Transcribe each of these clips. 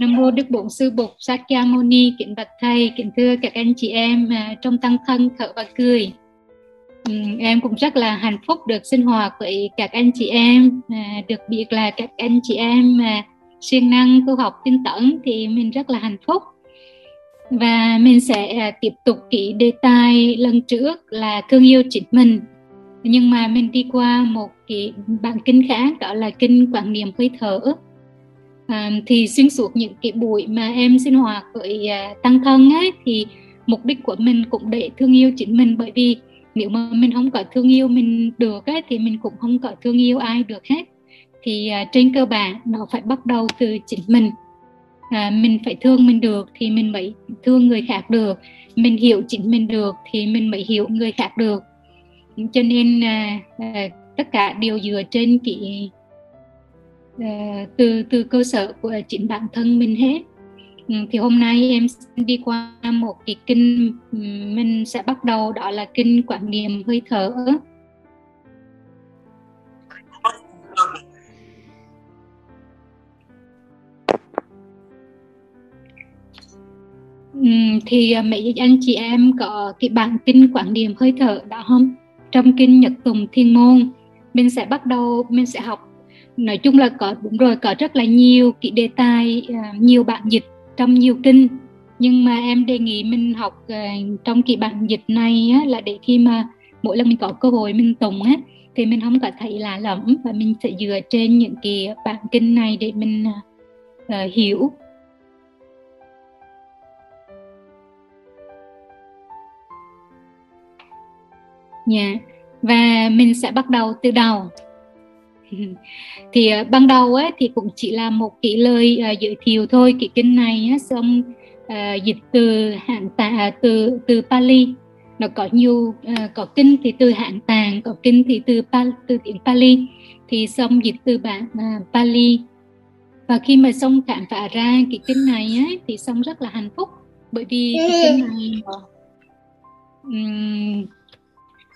Nam mô Đức Bổn Sư Bụt Sakyamuni kính bạch thầy, kính thưa các anh chị em à, trong tăng thân thở và cười. Ừ, em cũng rất là hạnh phúc được sinh hoạt với các anh chị em, à, được biết là các anh chị em mà siêng năng tu học tinh tấn thì mình rất là hạnh phúc. Và mình sẽ à, tiếp tục kỹ đề tài lần trước là thương yêu chính mình. Nhưng mà mình đi qua một cái bản kinh khác đó là kinh quảng niệm hơi thở à, thì xuyên suốt những cái buổi mà em sinh hoạt với à, tăng thân ấy thì mục đích của mình cũng để thương yêu chính mình bởi vì nếu mà mình không có thương yêu mình được ấy, thì mình cũng không có thương yêu ai được hết. Thì à, trên cơ bản nó phải bắt đầu từ chính mình. À, mình phải thương mình được thì mình mới thương người khác được. Mình hiểu chính mình được thì mình mới hiểu người khác được. Cho nên à, à, tất cả đều dựa trên cái à, từ từ cơ sở của chính bản thân mình hết. Ừ, thì hôm nay em đi qua một cái kinh ừ, mình sẽ bắt đầu, đó là kinh quản niệm hơi thở. Ừ, thì mấy anh chị em có cái bản kinh quản niệm hơi thở đó không? Trong kinh Nhật Tùng Thiên Môn, mình sẽ bắt đầu, mình sẽ học. Nói chung là có, đúng rồi, có rất là nhiều cái đề tài ờ, nhiều bản dịch trong nhiều kinh. Nhưng mà em đề nghị mình học uh, trong kỳ bản dịch này á, là để khi mà mỗi lần mình có cơ hội mình tùng á thì mình không có thấy lạ lẫm và mình sẽ dựa trên những cái bản kinh này để mình uh, hiểu. Nha yeah. và mình sẽ bắt đầu từ đầu. thì uh, ban đầu ấy thì cũng chỉ là một cái lời uh, giới thiệu thôi. Cái kinh này á, xong uh, dịch từ hạng tà từ từ Pali. Nó có nhiều uh, có kinh thì từ hạng tàng có kinh thì từ pa, từ tiếng Pali. Thì xong dịch từ bản uh, Pali. Và khi mà xong khám phá ra cái kinh này ấy, thì xong rất là hạnh phúc. Bởi vì cái kinh này um,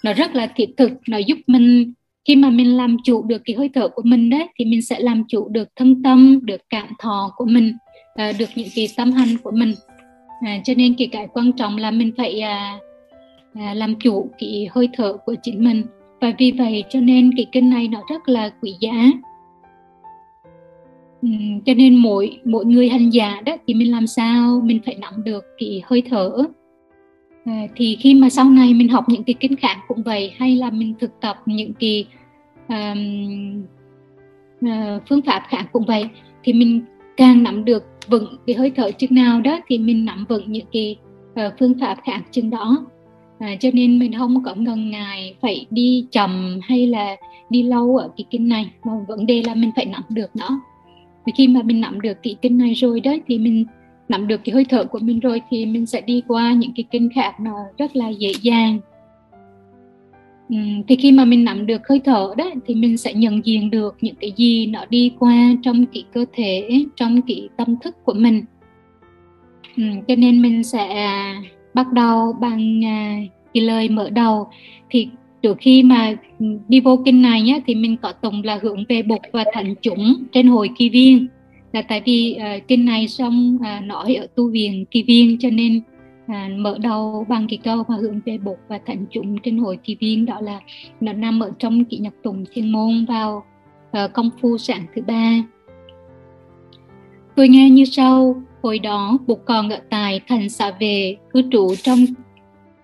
nó rất là thiết thực nó giúp mình khi mà mình làm chủ được cái hơi thở của mình đấy thì mình sẽ làm chủ được thân tâm được cảm thọ của mình à, được những cái tâm hành của mình. À, cho nên cái cái quan trọng là mình phải à, à, làm chủ cái hơi thở của chính mình. Và vì vậy cho nên cái kinh này nó rất là quý giá. Ừ, cho nên mỗi mỗi người hành giả đó thì mình làm sao mình phải nắm được cái hơi thở. À, thì khi mà sau này mình học những cái kinh khác cũng vậy hay là mình thực tập những cái uh, phương pháp khác cũng vậy. Thì mình càng nắm được vững cái hơi thở chừng nào đó thì mình nắm vững những cái uh, phương pháp khác chừng đó. À, cho nên mình không có ngần ngại phải đi chậm hay là đi lâu ở cái kinh này. Mà vấn đề là mình phải nắm được nó. Vì khi mà mình nắm được cái kinh này rồi đó thì mình nắm được cái hơi thở của mình rồi thì mình sẽ đi qua những cái kinh khác nó rất là dễ dàng. Ừ, thì khi mà mình nắm được hơi thở đó thì mình sẽ nhận diện được những cái gì nó đi qua trong cái cơ thể trong cái tâm thức của mình. Ừ, cho nên mình sẽ bắt đầu bằng à, cái lời mở đầu. Thì trước khi mà đi vô kinh này nhé thì mình có tổng là hướng về bục và thánh chúng trên hồi kỳ viên. Là tại vì uh, kinh này xong à, uh, nói ở tu viện kỳ viên cho nên à, mở đầu bằng cái câu mà hướng về bột và thận chúng trên hội thi viên đó là nó nằm ở trong kỷ nhật tùng thiên môn vào uh, công phu sáng thứ ba. Tôi nghe như sau hồi đó bột còn ở tại thành xã về cư trú trong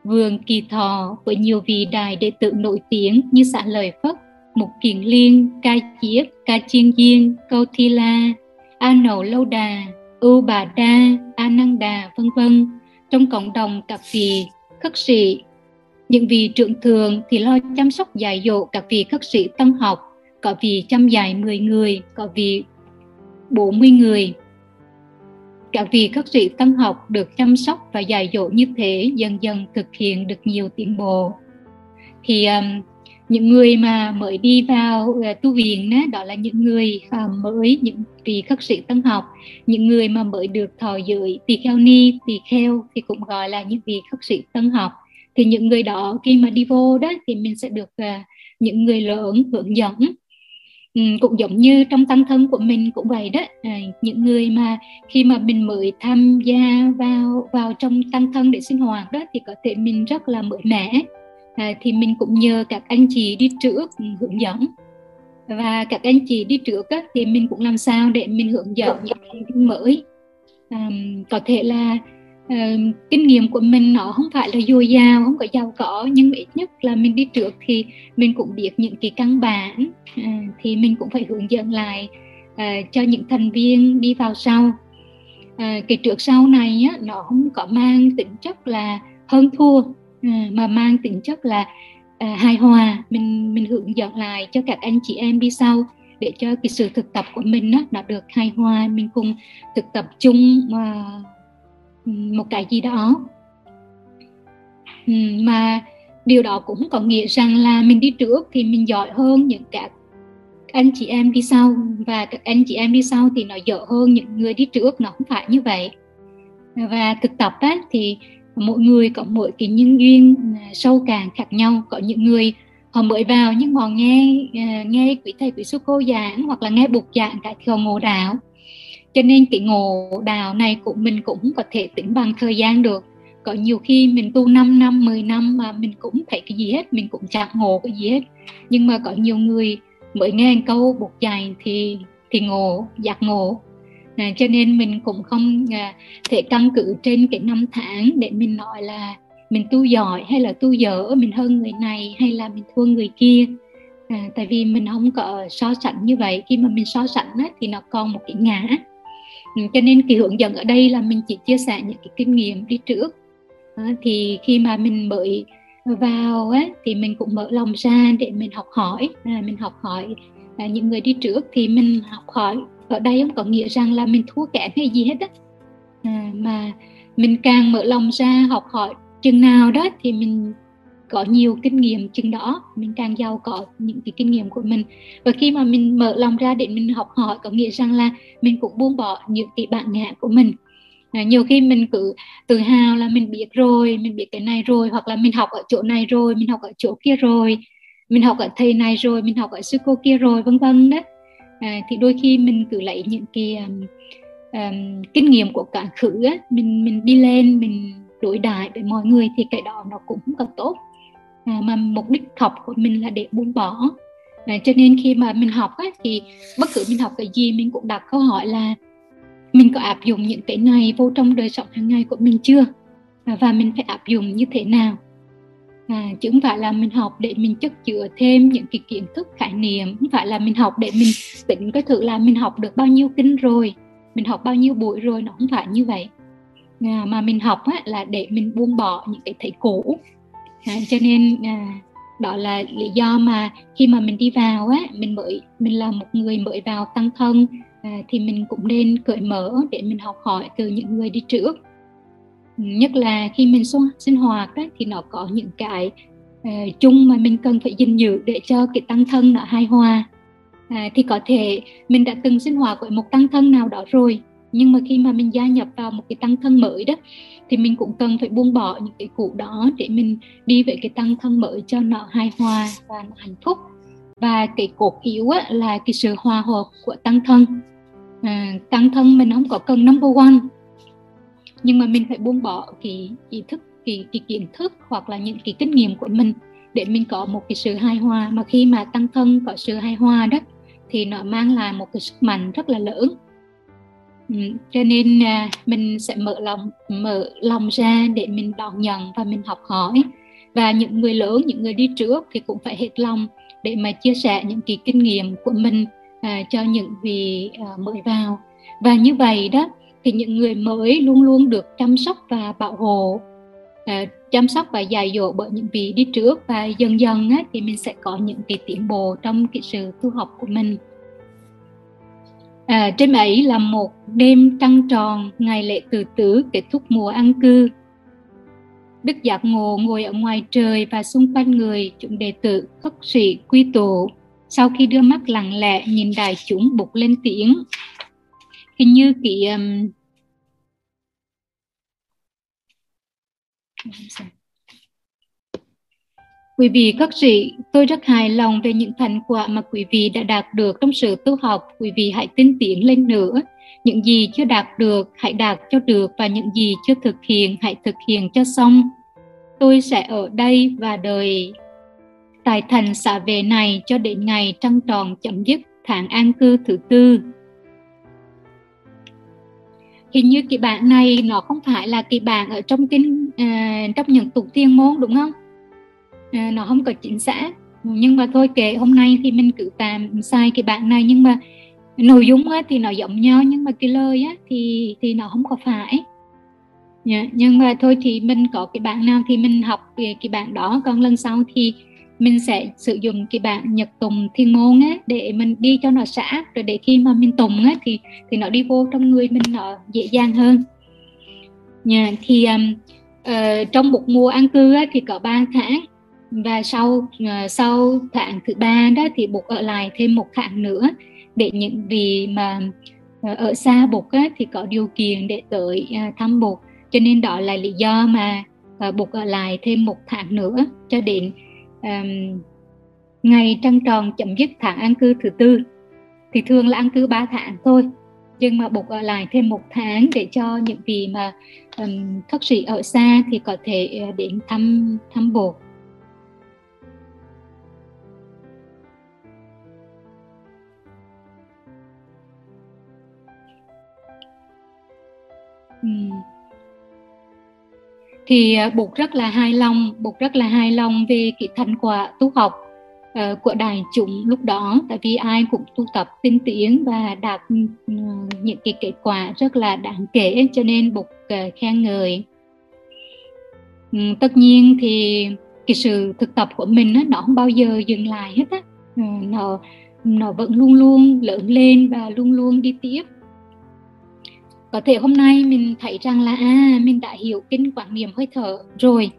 vườn kỳ thọ với nhiều vị đại đệ tử nổi tiếng như xã lời phất mục kiền liên ca chiết ca chiên diên câu thi la a nậu lâu đà ưu bà đa a năng đà vân vân trong cộng đồng các vị khất sĩ. Những vị trưởng thường thì lo chăm sóc dạy dỗ các vị khất sĩ tâm học có vị chăm dạy 10 người có vị 40 người. Các vị khất sĩ tâm học được chăm sóc và dạy dỗ như thế dần dần thực hiện được nhiều tiến bộ. Thì um, những người mà mới đi vào uh, tu viện đó, đó là những người uh, mới những vị khất sĩ tân học. Những người mà mới được thọ giới tỳ kheo ni tỳ kheo thì cũng gọi là những vị khất sĩ tân học. Thì những người đó khi mà đi vô đó thì mình sẽ được uh, những người lớn hướng dẫn. Ừ, cũng giống như trong tăng thân của mình cũng vậy đó. À, những người mà khi mà mình mới tham gia vào vào trong tăng thân để sinh hoạt đó thì có thể mình rất là mới mẻ à, thì mình cũng nhờ các anh chị đi trước hướng dẫn. Và các anh chị đi trước á, thì mình cũng làm sao để mình hướng dẫn những thành viên mới. À, có thể là à, kinh nghiệm của mình nó không phải là dồi dào không có giàu có nhưng ít nhất là mình đi trước thì mình cũng biết những cái căn bản. À, thì mình cũng phải hướng dẫn lại à, cho những thành viên đi vào sau. À, cái trước sau này á, nó không có mang tính chất là hơn thua à, mà mang tính chất là à, hài hòa mình mình hướng dẫn lại cho các anh chị em đi sau để cho cái sự thực tập của mình đó, nó được hài hòa mình cùng thực tập chung mà một cái gì đó. Ừ, mà điều đó cũng có nghĩa rằng là mình đi trước thì mình giỏi hơn những các anh chị em đi sau và các anh chị em đi sau thì nó dở hơn những người đi trước nó không phải như vậy. Và thực tập á, thì mỗi người có mỗi cái nhân duyên à, sâu càng khác nhau. Có những người họ mới vào nhưng họ nghe à, nghe quý thầy quý sư cô giảng hoặc là nghe bục giảng cái thì họ ngộ đạo. Cho nên cái ngộ đạo này của mình cũng có thể tính bằng thời gian được. Có nhiều khi mình tu 5 năm 10 năm mà mình cũng thấy cái gì hết, mình cũng chẳng ngộ cái gì hết. Nhưng mà có nhiều người mới nghe câu bục dạy thì thì ngộ, giác ngộ à, cho nên mình cũng không à, thể căn cứ trên cái năm tháng để mình nói là mình tu giỏi hay là tu dở mình hơn người này hay là mình thua người kia. À, tại vì mình không có so sánh như vậy. Khi mà mình so sánh á, thì nó còn một cái ngã. Ừ, cho nên cái hướng dẫn ở đây là mình chỉ chia sẻ những cái kinh nghiệm đi trước. À, thì khi mà mình mới vào á, thì mình cũng mở lòng ra để mình học hỏi. À, mình học hỏi à, những người đi trước thì mình học hỏi ở đây không có nghĩa rằng là mình thua kém hay gì hết á. À, mà mình càng mở lòng ra học hỏi chừng nào đó thì mình có nhiều kinh nghiệm chừng đó. Mình càng giàu có những cái kinh nghiệm của mình. Và khi mà mình mở lòng ra để mình học hỏi có nghĩa rằng là mình cũng buông bỏ những cái bản ngã của mình. À, nhiều khi mình cứ tự hào là mình biết rồi mình biết cái này rồi hoặc là mình học ở chỗ này rồi mình học ở chỗ kia rồi mình học ở thầy này rồi mình học ở sư cô kia rồi vân vân đó à, thì đôi khi mình cứ lấy những cái um, um, kinh nghiệm của cả khử á, mình mình đi lên mình đối đại với mọi người thì cái đó nó cũng không tốt. À, mà mục đích học của mình là để buông bỏ. À, cho nên khi mà mình học á, thì bất cứ mình học cái gì mình cũng đặt câu hỏi là mình có áp dụng những cái này vô trong đời sống hàng ngày của mình chưa? À, và mình phải áp dụng như thế nào? À, chứ không phải là mình học để mình chất chứa thêm những cái kiến thức khái niệm. Không phải là mình học để mình tính cái thử là mình học được bao nhiêu kinh rồi mình học bao nhiêu buổi rồi nó không phải như vậy. À, mà mình học á, là để mình buông bỏ những cái thầy cũ. À, cho nên à, đó là lý do mà khi mà mình đi vào á mình mới mình là một người mới vào tăng thân. À, thì mình cũng nên cởi mở để mình học hỏi từ những người đi trước nhất là khi mình sinh hoạt đấy thì nó có những cái uh, chung mà mình cần phải gìn giữ để cho cái tăng thân nó hài hòa. À, thì có thể mình đã từng sinh hoạt với một tăng thân nào đó rồi nhưng mà khi mà mình gia nhập vào một cái tăng thân mới đó thì mình cũng cần phải buông bỏ những cái cũ đó để mình đi về cái tăng thân mới cho nó hài hòa và nó hạnh phúc. Và cái cột yếu á, là cái sự hòa hợp của tăng thân. À, tăng thân mình không có cần number one nhưng mà mình phải buông bỏ cái ý thức cái, cái kiến thức hoặc là những cái kinh nghiệm của mình để mình có một cái sự hài hòa. Mà khi mà tăng thân có sự hài hòa đó thì nó mang lại một cái sức mạnh rất là lớn. Ừ, cho nên à, mình sẽ mở lòng mở lòng ra để mình đón nhận và mình học hỏi. Và những người lớn những người đi trước thì cũng phải hết lòng để mà chia sẻ những cái kinh nghiệm của mình à, cho những vị à, mới vào. Và như vậy đó thì những người mới luôn luôn được chăm sóc và bảo hộ uh, chăm sóc và dạy dỗ bởi những vị đi trước và dần dần á, thì mình sẽ có những cái tiến bộ trong cái sự tu học của mình à, trên ấy là một đêm trăng tròn ngày lễ từ tử kết thúc mùa an cư Đức Giác Ngộ ngồi ở ngoài trời và xung quanh người chúng đệ tử khất sĩ quy tụ. Sau khi đưa mắt lặng lẽ nhìn đại chúng bục lên tiếng. Hình như cái um, Quý vị các chị, tôi rất hài lòng về những thành quả mà quý vị đã đạt được trong sự tu học. Quý vị hãy tin tiến lên nữa. Những gì chưa đạt được, hãy đạt cho được và những gì chưa thực hiện, hãy thực hiện cho xong. Tôi sẽ ở đây và đời tại thành xã về này cho đến ngày trăng tròn chấm dứt tháng an cư thứ tư. Hình như cái bạn này nó không phải là cái bạn ở trong kinh à, trong những tục thiên môn đúng không? À, nó không có chính xác nhưng mà thôi kệ hôm nay thì mình cứ tạm sai cái bạn này nhưng mà nội dung á, thì nó giống nhau nhưng mà cái lời á, thì thì nó không có phải yeah. Nhưng mà thôi thì mình có cái bạn nào thì mình học về cái bạn đó còn lần sau thì mình sẽ sử dụng cái bạn nhật tùng thiên môn á để mình đi cho nó xã rồi để khi mà mình tùng á thì thì nó đi vô trong người mình nó dễ dàng hơn. Yeah, thì um, uh, trong một mùa an cư á, thì có 3 tháng và sau uh, sau tháng thứ ba đó thì buộc ở lại thêm một tháng nữa để những vị mà uh, ở xa bục á, thì có điều kiện để tới uh, thăm bục cho nên đó là lý do mà uh, bục ở lại thêm một tháng nữa cho đến um, ngày trăng tròn chấm dứt tháng an cư thứ tư thì thường là an cư 3 tháng thôi. Nhưng mà buộc ở lại thêm một tháng để cho những vị mà um, thất sĩ ở xa thì có thể uh, đến thăm thăm buộc thì à, Bụt rất là hài lòng, Bụt rất là hài lòng về cái thành quả tu học uh, của đại chúng lúc đó, tại vì ai cũng tu tập tinh tiến và đạt uh, những cái kết quả rất là đáng kể, cho nên Bụt uh, ờ, khen ngợi. Um, tất nhiên thì cái sự thực tập của mình á, nó không bao giờ dừng lại hết á, uh, nó nó vẫn luôn luôn lớn lên và luôn luôn đi tiếp có thể hôm nay mình thấy rằng là à mình đã hiểu kinh quan niệm hơi thở rồi.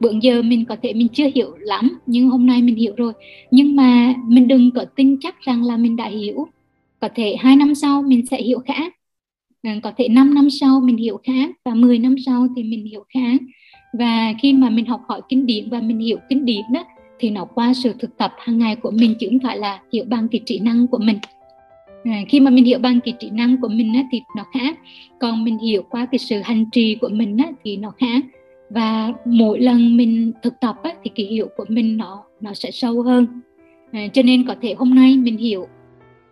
Bữa giờ mình có thể mình chưa hiểu lắm, nhưng hôm nay mình hiểu rồi. Nhưng mà mình đừng có tin chắc rằng là mình đã hiểu. Có thể hai năm sau mình sẽ hiểu khác. Ừ, có thể 5 năm sau mình hiểu khác và 10 năm sau thì mình hiểu khác. Và khi mà mình học hỏi kinh điển và mình hiểu kinh điển đó, thì nó qua sự thực tập hàng ngày của mình chứ không phải là hiểu bằng cái trí năng của mình à, khi mà mình hiểu bằng cái trí năng của mình á, thì nó khác. Còn mình hiểu qua cái sự hành trì của mình á, thì nó khác. Và mỗi lần mình thực tập á, thì cái hiểu của mình nó nó sẽ sâu hơn. À, cho nên có thể hôm nay mình hiểu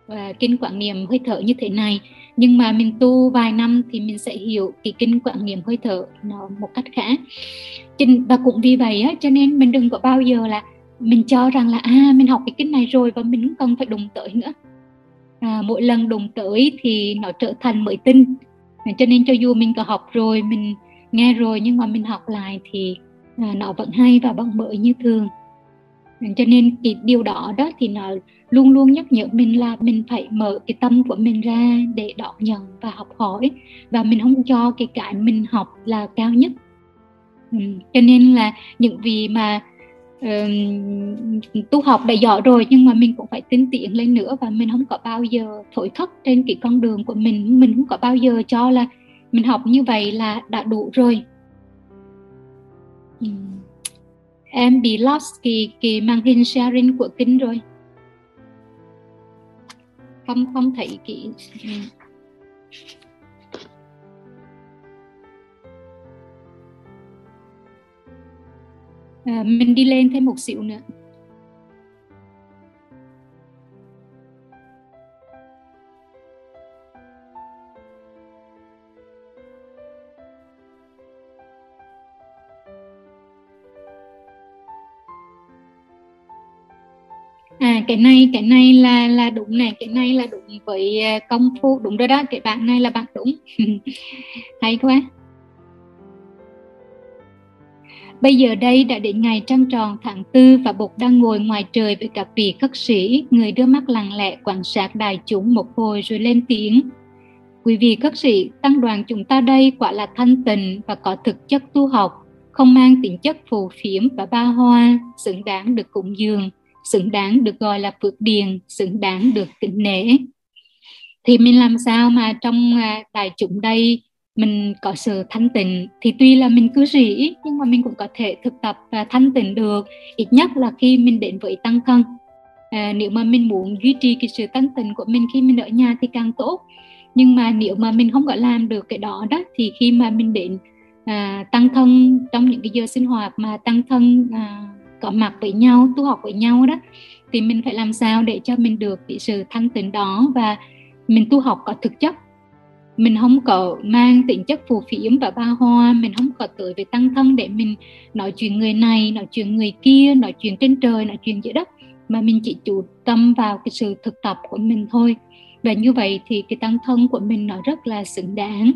à, kinh quảng niệm hơi thở như thế này. Nhưng mà mình tu vài năm thì mình sẽ hiểu cái kinh quảng niệm hơi thở nó một cách khác. Và cũng vì vậy á, cho nên mình đừng có bao giờ là mình cho rằng là à mình học cái kinh này rồi và mình cũng cần phải đụng tới nữa à, mỗi lần đụng tới thì nó trở thành mới tin cho nên cho dù mình có học rồi mình nghe rồi nhưng mà mình học lại thì à, nó vẫn hay và vẫn mới như thường. Cho nên cái điều đó đó thì nó luôn luôn nhắc nhở mình là mình phải mở cái tâm của mình ra để đón nhận và học hỏi. Và mình không cho cái cái mình học là cao nhất. Ừ. cho nên là những vị mà uh, tu học đã giỏi rồi nhưng mà mình cũng phải tinh tiến lên nữa và mình không có bao giờ thổi thất trên cái con đường của mình. Mình không có bao giờ cho là mình học như vậy là đã đủ rồi. Uhm. em bị lost kỳ kỳ màn hình sharing của kinh rồi. Không không thấy cái à, mình đi lên thêm một xíu nữa. À cái này cái này là là đúng này cái này là đúng với à, công phu đúng rồi đó cái bạn này là bạn đúng. Hay quá. Bây giờ đây đã đến ngày trăng tròn tháng tư và Bụt đang ngồi ngoài trời với các vị khất sĩ, người đưa mắt lặng lẽ quan sát đại chúng một hồi rồi lên tiếng. Quý vị khất sĩ, tăng đoàn chúng ta đây quả là thanh tịnh và có thực chất tu học. không mang tính chất phù phiếm và ba hoa xứng đáng được cúng dường xứng đáng được gọi là phước điền xứng đáng được kính nể thì mình làm sao mà trong à, đại chúng đây mình có sự thanh tịnh thì tuy là mình cứ rỉ nhưng mà mình cũng có thể thực tập và thanh tịnh được. Ít nhất là khi mình đến với tăng thân à, nếu mà mình muốn duy trì cái sự thanh tịnh của mình khi mình ở nhà thì càng tốt. Nhưng mà nếu mà mình không có làm được cái đó đó thì khi mà mình đến à, tăng thân trong những cái giờ sinh hoạt mà tăng thân à, có mặt với nhau tu học với nhau đó thì mình phải làm sao để cho mình được cái sự thanh tịnh đó và mình tu học có thực chất mình không có mang tính chất phù phiếm và ba hoa mình không có tới về tăng thân để mình nói chuyện người này nói chuyện người kia nói chuyện trên trời nói chuyện dưới đất mà mình chỉ chủ tâm vào cái sự thực tập của mình thôi. Và như vậy thì cái tăng thân của mình nó rất là xứng đáng.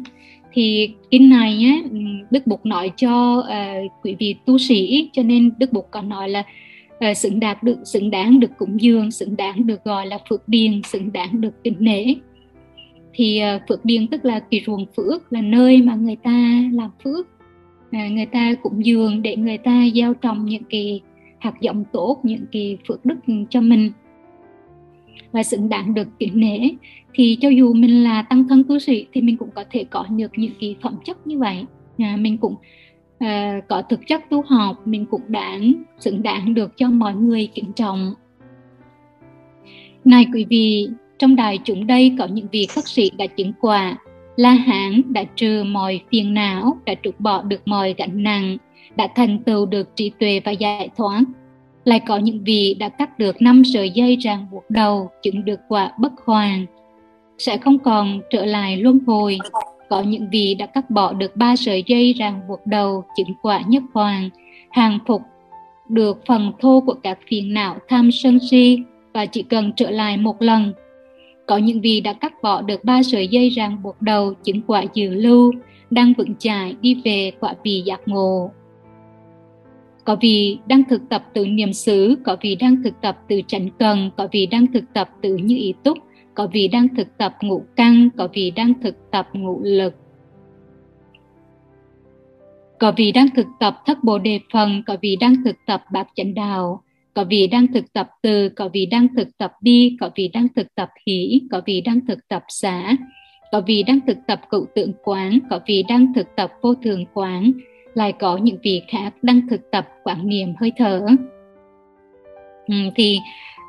Thì kinh này á, ừ, Đức Bụt nói cho uh, quý vị tu sĩ cho nên Đức Bụt còn nói là uh, xứng đạt được xứng đáng được cúng dường xứng đáng được gọi là phước điền xứng đáng được kính nể thì à, phước điền tức là cái ruộng phước là nơi mà người ta làm phước. À, người ta cúng dường để người ta gieo trồng những cái hạt giống tốt những cái phước đức cho mình. Và xứng đáng được kính nể. Thì cho dù mình là tăng thân cư sĩ thì mình cũng có thể có được những cái phẩm chất như vậy. À, mình cũng uh, có thực chất tu học mình cũng đáng xứng đáng được cho mọi người kính trọng. Này quý vị trong đài chúng đây có những vị khất sĩ đã chứng quả La Hán đã trừ mọi phiền não, đã trục bỏ được mọi gánh nặng, đã thành tựu được trí tuệ và giải thoát, lại có những vị đã cắt được năm sợi dây ràng buộc đầu chứng được quả bất hoàn. Sẽ không còn trở lại luân hồi. Có những vị đã cắt bỏ được ba sợi dây ràng buộc đầu chứng quả nhất hoàn hàng phục được phần thô của các phiền não tham sân si và chỉ cần trở lại một lần có những vị đã cắt bỏ được ba sợi dây ràng buộc đầu chứng quả dự lưu đang vững chãi đi về quả vị giác ngộ có vị đang thực tập từ niệm xứ, có vị đang thực tập từ chánh cần, có vị đang thực tập từ như ý túc, có vị đang thực tập ngũ căn, có vị đang thực tập ngũ lực. Có vị đang thực tập thất bồ đề phần, có vị đang thực tập bát chánh đạo, có vị đang thực tập từ, có vị đang thực tập đi, có vị đang thực tập hỷ, có vị đang thực tập xã, có vị đang thực tập cựu tượng quán, có vị đang thực tập vô thường quán, lại có những vị khác đang thực tập quán niệm hơi thở. Ừ, thì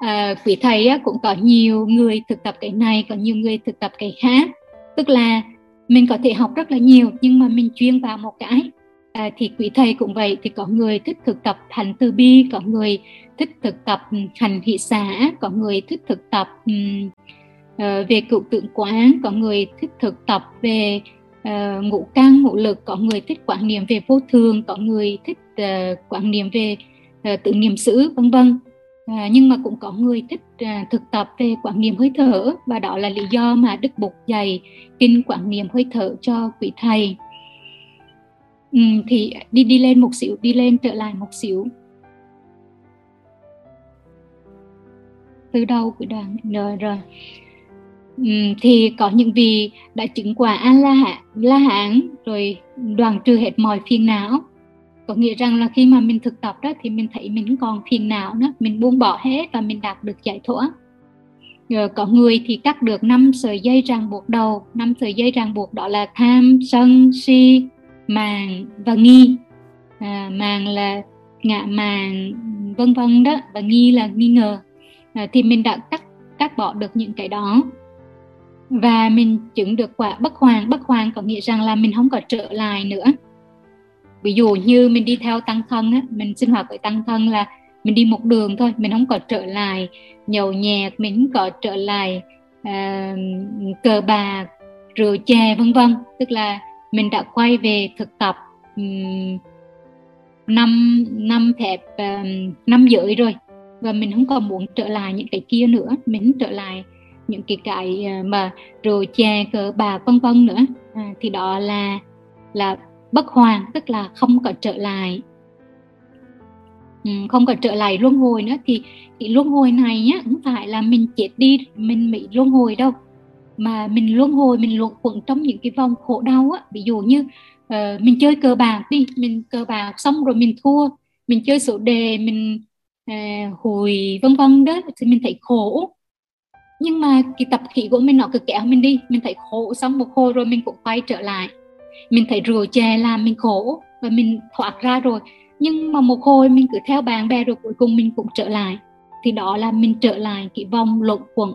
à, quý thầy á, cũng có nhiều người thực tập cái này có nhiều người thực tập cái khác. Tức là mình có thể học rất là nhiều nhưng mà mình chuyên vào một cái à, thì quý thầy cũng vậy thì có người thích thực tập hành từ bi có người thích thực tập ừ, hành thị xã có người thích thực tập um, uh, về cựu tượng quán có người thích thực tập về uh, ngũ căn ngũ lực có người thích quan niệm về vô thường có người thích ờ, uh, quan niệm về uh, tự niệm xứ vân vân. À, nhưng mà cũng có người thích à, thực tập về quan niệm hơi thở và đó là lý do mà đức bục dạy kinh quan niệm hơi thở cho quý thầy ừ, thì đi đi lên một xíu đi lên trở lại một xíu. Từ đầu của đoàn rồi rồi. Ừ, thì có những vị đã chứng quả a la hán la hán rồi đoàn trừ hết mọi phiền não. Có nghĩa rằng là khi mà mình thực tập đó thì mình thấy mình còn phiền não nữa mình buông bỏ hết và mình đạt được giải thoát. Rồi có người thì cắt được năm sợi dây ràng buộc đầu. Năm sợi dây ràng buộc đó là tham sân si màng và nghi. À, màng là ngạ màng vân vân đó và nghi là nghi ngờ. À, thì mình đã cắt cắt bỏ được những cái đó. Và mình chứng được quả bất hoàng bất hoàng có nghĩa rằng là mình không có trở lại nữa. Ví dụ như mình đi theo tăng thân á, mình sinh hoạt với tăng thân là mình đi một đường thôi mình không có trở lại. Nhậu nhẹt mình không có trở lại uh, cờ bạc rượu chè vân vân. Tức là mình đã quay về thực tập um, năm năm thẹp um, năm rưỡi rồi. Và mình không còn muốn trở lại những cái kia nữa. Mình trở lại những cái cái ờ, mà rồi chè cờ bà vân vân nữa. À, thì đó là là bất hoàn tức là không có trở lại. Không có trở lại luân hồi nữa. Thì cái luân hồi này nhá không phải là mình chết đi mình bị luân hồi đâu mà mình luân hồi mình luẩn quẩn trong những cái vòng khổ đau á. Ví dụ như uh, mình chơi cờ bạc đi mình cờ bạc xong rồi mình thua mình chơi số đề mình ờ, uh, hồi vân vân đó thì mình thấy khổ. Nhưng mà cái tập khí của mình nó cứ kéo mình đi mình thấy khổ. Xong một hồi rồi mình cũng quay trở lại. Mình thấy rượu chè làm mình khổ và mình thoát ra rồi. Nhưng mà một hồi mình cứ theo bạn bè rồi cuối cùng mình cũng trở lại. Thì đó là mình trở lại cái vòng luẩn quẩn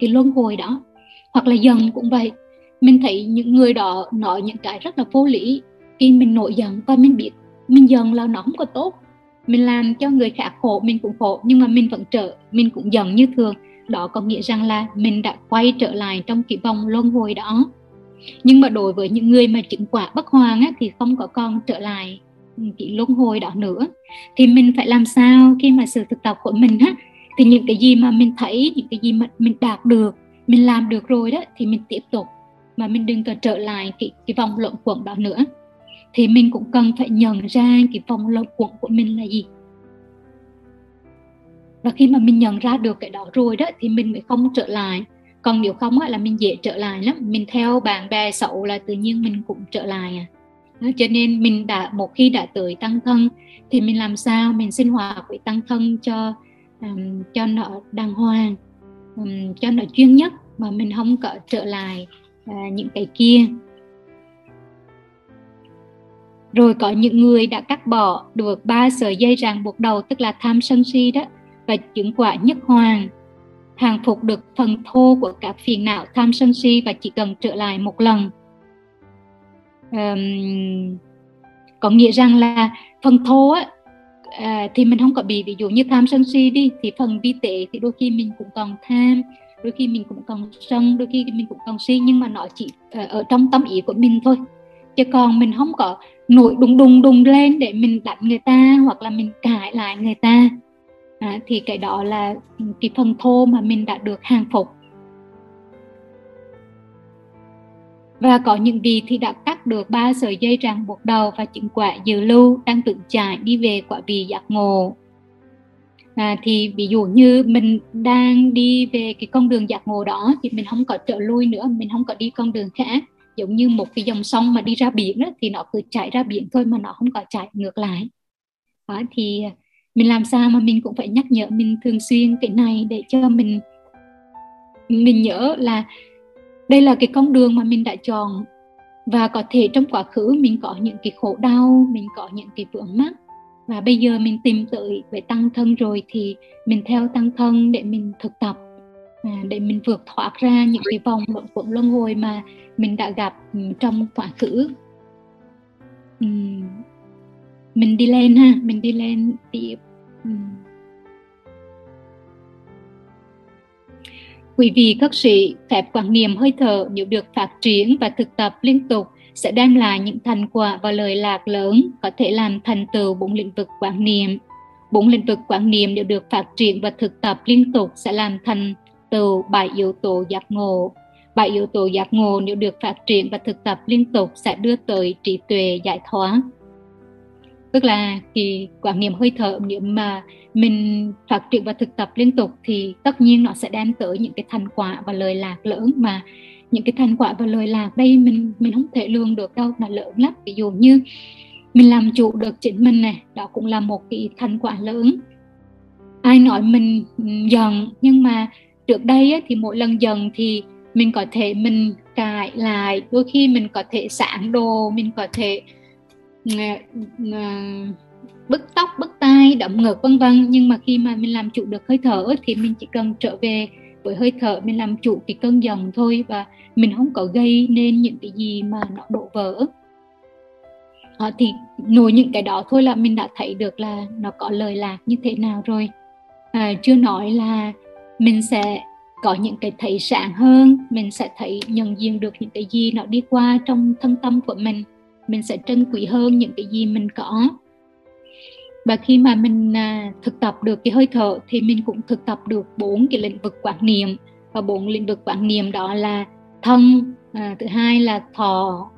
cái luân hồi đó hoặc là giận cũng vậy. Mình thấy những người đó nói những cái rất là vô lý. Khi mình nổi giận và mình biết mình giận là nó không có tốt. Mình làm cho người khác khổ mình cũng khổ nhưng mà mình vẫn trở mình cũng giận như thường. Đó có nghĩa rằng là mình đã quay trở lại trong cái vòng luân hồi đó. Nhưng mà đối với những người mà chứng quả bất hoàng á, thì không có con trở lại cái luân hồi đó nữa. Thì mình phải làm sao khi mà sự thực tập của mình á thì những cái gì mà mình thấy những cái gì mà mình đạt được mình làm được rồi đó thì mình tiếp tục. Mà mình đừng có trở lại cái cái vòng luẩn quẩn đó nữa. Thì mình cũng cần phải nhận ra cái vòng luẩn quẩn của mình là gì. Và khi mà mình nhận ra được cái đó rồi đó thì mình mới không trở lại. Còn nếu không á, là mình dễ trở lại lắm. Mình theo bạn bè xấu là tự nhiên mình cũng trở lại à. Đó, cho nên mình đã một khi đã tới tăng thân thì mình làm sao mình sinh hoạt với tăng thân cho um, cho nó đàng hoàng um, cho nó chuyên nhất mà mình không có trở lại uh, những cái kia. Rồi có những người đã cắt bỏ được ba sợi dây ràng buộc đầu tức là tham sân si đó và chứng quả nhất hoàng. Hàng phục được phần thô của các phiền não tham sân si và chỉ cần trở lại một lần. Um, có nghĩa rằng là phần thô á à, thì mình không có bị ví dụ như tham sân si đi thì phần vi tế thì đôi khi mình cũng còn tham đôi khi mình cũng còn sân đôi khi mình cũng còn si nhưng mà nó chỉ uh, ở trong tâm ý của mình thôi. Chứ còn mình không có nổi đùng đùng đùng lên để mình đánh người ta hoặc là mình cãi lại người ta. À, thì cái đó là ừ, cái phần thô mà mình đã được hàng phục. Và có những vị thì đã cắt được ba sợi dây ràng buộc đầu và chứng quả dự lưu đang tự chạy đi về quả vị giác ngộ. À, thì ví dụ như mình đang đi về cái con đường giác ngộ đó thì mình không có trở lui nữa mình không có đi con đường khác. Giống như một cái dòng sông mà đi ra biển đó, thì nó cứ chạy ra biển thôi mà nó không có chạy ngược lại. Đó, thì mình làm sao mà mình cũng phải nhắc nhở mình thường xuyên cái này để cho mình mình nhớ là đây là cái con đường mà mình đã chọn. Và có thể trong quá khứ mình có những cái khổ đau mình có những cái vướng mắc. Và bây giờ mình tìm tới với tăng thân rồi thì mình theo tăng thân để mình thực tập à, để mình vượt thoát ra những cái vòng luẩn quẩn luân hồi mà mình đã gặp ừ, trong quá khứ. Ừ. Mình đi lên ha mình đi lên tiếp. Ừ. Quý vị các sĩ, phép quan niệm hơi thở nếu được phát triển và thực tập liên tục sẽ đem lại những thành quả và lời lạc lớn có thể làm thành tựu bốn lĩnh vực quan niệm. Bốn lĩnh vực quan niệm nếu được phát triển và thực tập liên tục sẽ làm thành tựu bảy yếu tố giác ngộ. Bảy yếu tố giác ngộ nếu được phát triển và thực tập liên tục sẽ đưa tới trí tuệ giải thoát tức là cái quan niệm hơi thở nếu mà mình phát triển và thực tập liên tục thì tất nhiên nó sẽ đem tới những cái thành quả và lời lạc lớn mà những cái thành quả và lời lạc đây mình mình không thể lường được đâu là lớn lắm. Ví dụ như mình làm chủ được chính mình này đó cũng là một cái thành quả lớn. Ai nói mình giận nhưng mà trước đây ấy, thì mỗi lần giận thì mình có thể mình cãi lại đôi khi mình có thể sáng đồ mình có thể bứt tóc bứt tai động ngực vân vân. Nhưng mà khi mà mình làm chủ được hơi thở thì mình chỉ cần trở về với hơi thở mình làm chủ cái cơn giận thôi. Và mình không có gây nên những cái gì mà nó đổ vỡ. À, thì nổi những cái đó thôi là mình đã thấy được là nó có lời lạc như thế nào rồi. À, chưa nói là mình sẽ có những cái thấy sáng hơn. Mình sẽ thấy nhận diện được những cái gì nó đi qua trong thân tâm của mình mình sẽ trân quý hơn những cái gì mình có. Và khi mà mình à, thực tập được cái hơi thở thì mình cũng thực tập được bốn cái lĩnh vực quản niệm. Và bốn lĩnh vực quản niệm đó là thân à, thứ hai là thọ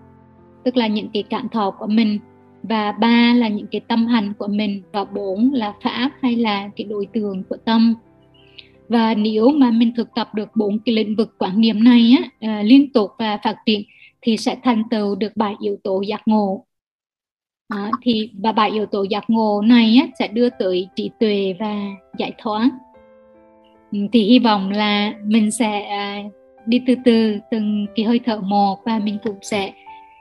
tức là những cái cảm thọ của mình. Và ba là những cái tâm hành của mình. Và bốn là pháp hay là cái đối tượng của tâm. Và nếu mà mình thực tập được bốn cái lĩnh vực quản niệm này á, à, liên tục và phát triển thì sẽ thành tựu được bảy yếu tố giác ngộ. À, thì và bảy yếu tố giác ngộ này á, sẽ đưa tới trí tuệ và giải thoát. Ừ, thì hy vọng là mình sẽ à, đi từ từ từng cái hơi thở một và mình cũng sẽ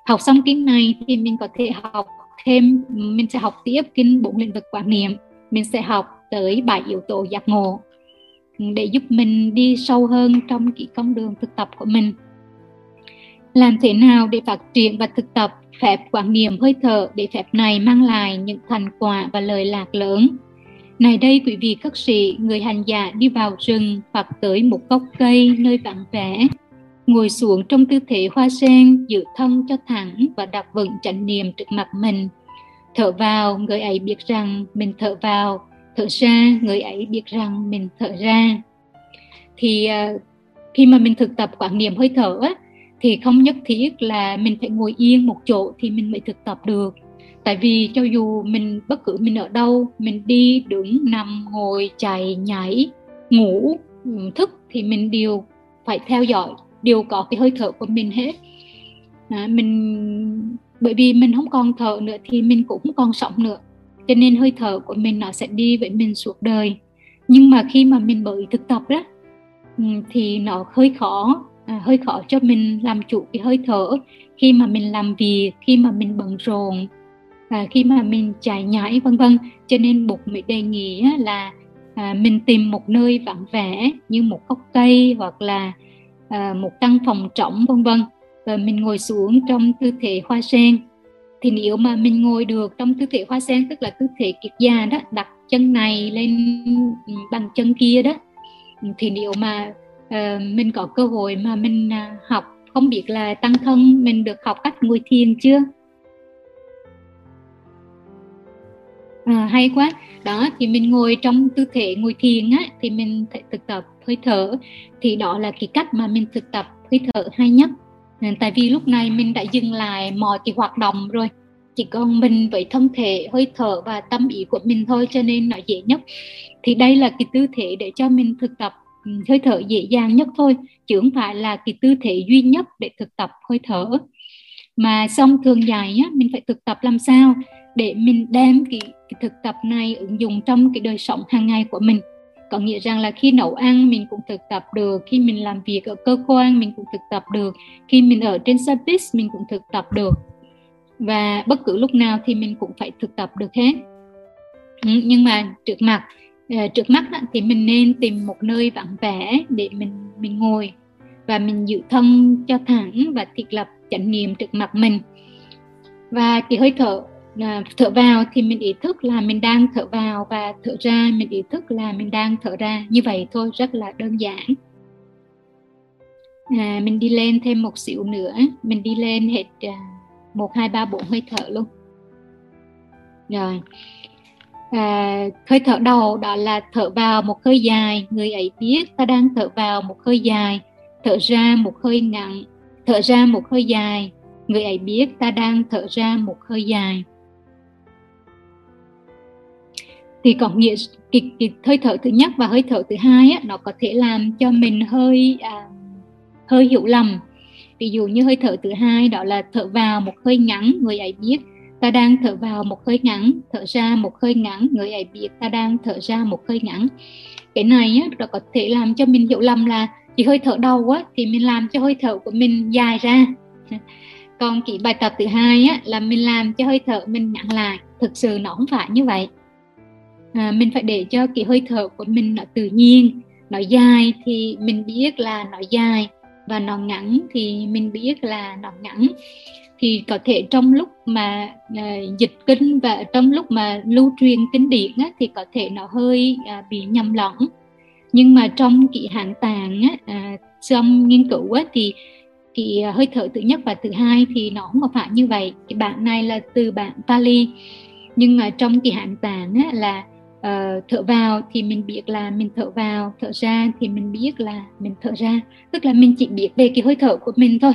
học xong kinh này thì mình có thể học thêm mình sẽ học tiếp kinh bốn lĩnh vực quả niệm. Mình sẽ học tới bảy yếu tố giác ngộ để giúp mình đi sâu hơn trong cái con đường thực tập của mình làm thế nào để phát triển và thực tập? Phép quan niệm hơi thở để phép này mang lại những thành quả và lời lạc lớn. Này đây quý vị các sĩ người hành giả đi vào rừng hoặc tới một gốc cây nơi vắng vẻ. Ngồi xuống trong tư thế hoa sen giữ thân cho thẳng và đặt vững chánh niệm trước mặt mình. Thở vào người ấy biết rằng mình thở vào. Thở ra người ấy biết rằng mình thở ra. Thì ờ, khi mà mình thực tập quan niệm hơi thở á, thì không nhất thiết là mình phải ngồi yên một chỗ thì mình mới thực tập được. Tại vì cho dù mình bất cứ mình ở đâu mình đi đứng nằm ngồi chạy nhảy ngủ thức thì mình đều phải theo dõi đều có cái hơi thở của mình hết. À, mình bởi vì mình không còn thở nữa thì mình cũng không còn sống nữa. Cho nên hơi thở của mình nó sẽ đi với mình suốt đời. Nhưng mà khi mà mình mới thực tập đó ừ, thì nó hơi khó à, hơi khó cho mình làm chủ cái hơi thở khi mà mình làm việc khi mà mình bận rộn và khi mà mình chạy nhảy vân vân. Cho nên bục mới đề nghị là à, mình tìm một nơi vắng vẻ như một gốc cây hoặc là à, một căn phòng trống vân vân. Và mình ngồi xuống trong tư thế hoa sen. Thì nếu mà mình ngồi được trong tư thế hoa sen tức là tư thế kiệt già đó đặt chân này lên ừ, bằng chân kia đó thì nếu mà uh, mình có cơ hội mà mình uh, học. Không biết là tăng thân mình được học cách ngồi thiền chưa? À, hay quá. Đó thì mình ngồi trong tư thế ngồi thiền á thì mình thực tập hơi thở. Thì đó là cái cách mà mình thực tập hơi thở hay nhất. Tại vì lúc này mình đã dừng lại mọi cái hoạt động rồi. Chỉ còn mình với thân thể hơi thở và tâm ý của mình thôi cho nên nó dễ nhất. Thì đây là cái tư thế để cho mình thực tập hơi thở dễ dàng nhất thôi chứ không phải là cái tư thế duy nhất để thực tập hơi thở. Mà xong thường dài á mình phải thực tập làm sao để mình đem cái, cái thực tập này ứng dụng trong cái đời sống hàng ngày của mình. Có nghĩa rằng là khi nấu ăn mình cũng thực tập được khi mình làm việc ở cơ quan mình cũng thực tập được khi mình ở trên xe mình cũng thực tập được. Và bất cứ lúc nào thì mình cũng phải thực tập được hết. Ừ, nhưng mà trước mặt ờ, trước mắt thì mình nên tìm một nơi vắng vẻ để mình mình ngồi và mình giữ thân cho thẳng và thiết lập chánh niệm trước mặt mình. Và cái hơi thở à, thở vào thì mình ý thức là mình đang thở vào và thở ra mình ý thức là mình đang thở ra. Như vậy thôi rất là đơn giản. À, mình đi lên thêm một xíu nữa. Mình đi lên hết à, một hai ba bốn hơi thở luôn. Rồi à, hơi thở đầu đó là thở vào một hơi dài. Người ấy biết ta đang thở vào một hơi dài. Thở ra một hơi ngắn. Thở ra một hơi dài. Người ấy biết ta đang thở ra một hơi dài. Thì có nghĩa cái, cái hơi thở thứ nhất và hơi thở thứ hai á, nó có thể làm cho mình hơi à, hơi hiểu lầm. Ví dụ như hơi thở thứ hai đó là thở vào một hơi ngắn. Người ấy biết ta đang thở vào một hơi ngắn thở ra một hơi ngắn người ấy biết ta đang thở ra một hơi ngắn. Cái này á, nó có thể làm cho mình hiểu lầm là chỉ hơi thở đầu quá thì mình làm cho hơi thở của mình dài ra. Còn cái bài tập thứ hai á là mình làm cho hơi thở mình ngắn lại. Thực sự nó không phải như vậy. À, mình phải để cho cái hơi thở của mình nó tự nhiên nó dài thì mình biết là nó dài và nó ngắn thì mình biết là nó ngắn thì có thể trong lúc mà uh, dịch kinh và trong lúc mà lưu truyền kinh điển á, thì có thể nó hơi uh, bị nhầm lẫn. Nhưng mà trong kỵ hạng tàng á, uh, trong nghiên cứu á, thì cái hơi thở thứ nhất và thứ hai thì nó không có phải như vậy. Cái bản này là từ bản Pali. Nhưng mà trong kỳ hạng tàng á, là uh, thở vào thì mình biết là mình thở vào thở ra thì mình biết là mình thở ra. Tức là mình chỉ biết về cái hơi thở của mình thôi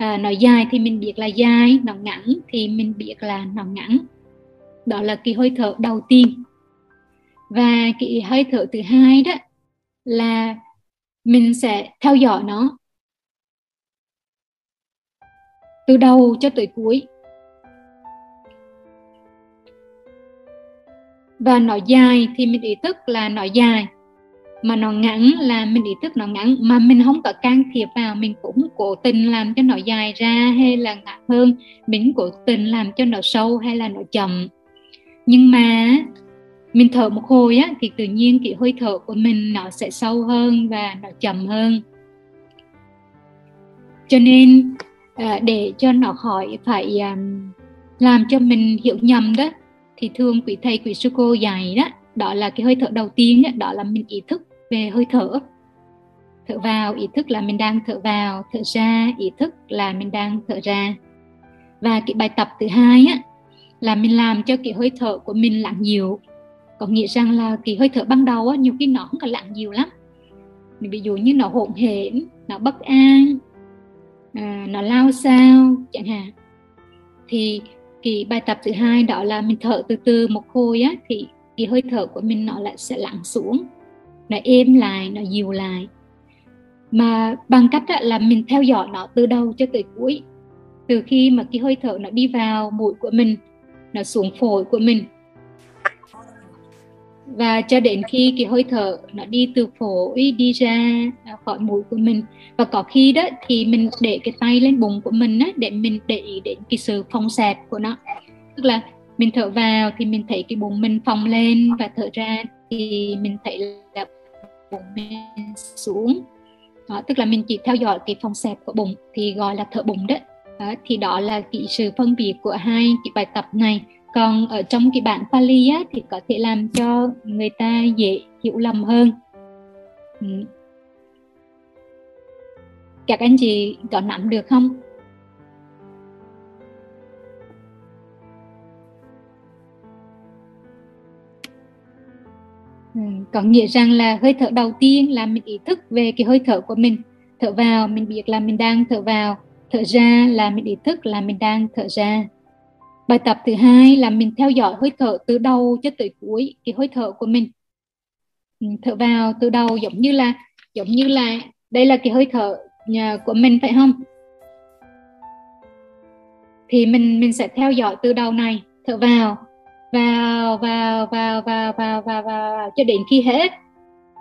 à, nó dài thì mình biết là dài nó ngắn thì mình biết là nó ngắn. Đó là cái hơi thở đầu tiên. Và cái hơi thở thứ hai đó là mình sẽ theo dõi nó. Từ đầu cho tới cuối. Và nó dài thì mình ý thức là nó dài mà nó ngắn là mình ý thức nó ngắn. Mà mình không có can thiệp vào mình cũng cố tình làm cho nó dài ra hay là ngắn hơn. Mình cố tình làm cho nó sâu hay là nó chậm. Nhưng mà mình thở một hồi á thì tự nhiên cái hơi thở của mình nó sẽ sâu hơn và nó chậm hơn. Cho nên ờ, để cho nó khỏi phải ờ, làm cho mình hiểu nhầm đó thì thường quý thầy quý sư cô dạy đó đó là cái hơi thở đầu tiên đó, đó là mình ý thức về hơi thở. Thở vào ý thức là mình đang thở vào thở ra ý thức là mình đang thở ra. Và cái bài tập thứ hai á là mình làm cho cái hơi thở của mình lặng nhiều. Có nghĩa rằng là cái hơi thở ban đầu á nhiều khi nó không có lặng nhiều lắm. Ví dụ như nó hỗn hển nó bất an à, nó lao sao chẳng hạn. Thì cái bài tập thứ hai đó là mình thở từ từ một hồi á thì cái hơi thở của mình nó lại sẽ lặng xuống nó êm lại nó dịu lại. Mà bằng cách đó là mình theo dõi nó từ đầu cho tới cuối. Từ khi mà cái hơi thở nó đi vào mũi của mình nó xuống phổi của mình. Và cho đến khi cái hơi thở nó đi từ phổi đi ra à, khỏi mũi của mình. Và có khi đó thì mình để cái tay lên bụng của mình á, để mình để ý đến cái sự phong xẹp của nó. Tức là mình thở vào thì mình thấy cái bụng mình phồng lên và thở ra thì mình thấy là bụng mình xuống. Đó, tức là mình chỉ theo dõi cái phòng xẹp của bụng thì gọi là thở bụng đó, đó thì đó là cái sự phân biệt của hai cái bài tập này. Còn ở trong cái bản Pali á, thì có thể làm cho người ta dễ hiểu lầm hơn. Ừ. các anh chị có nắm được không? Ừ, có nghĩa rằng là hơi thở đầu tiên là mình ý thức về cái hơi thở của mình. Thở vào, mình biết là mình đang thở vào. Thở ra là mình ý thức là mình đang thở ra. Bài tập thứ hai là mình theo dõi hơi thở từ đầu cho tới cuối, cái hơi thở của mình. Ừ, thở vào từ đầu giống như là, giống như là đây là cái hơi thở à, của mình, phải không? Thì mình mình sẽ theo dõi từ đầu này. Thở vào vào vào vào vào vào vào vào cho đến khi hết.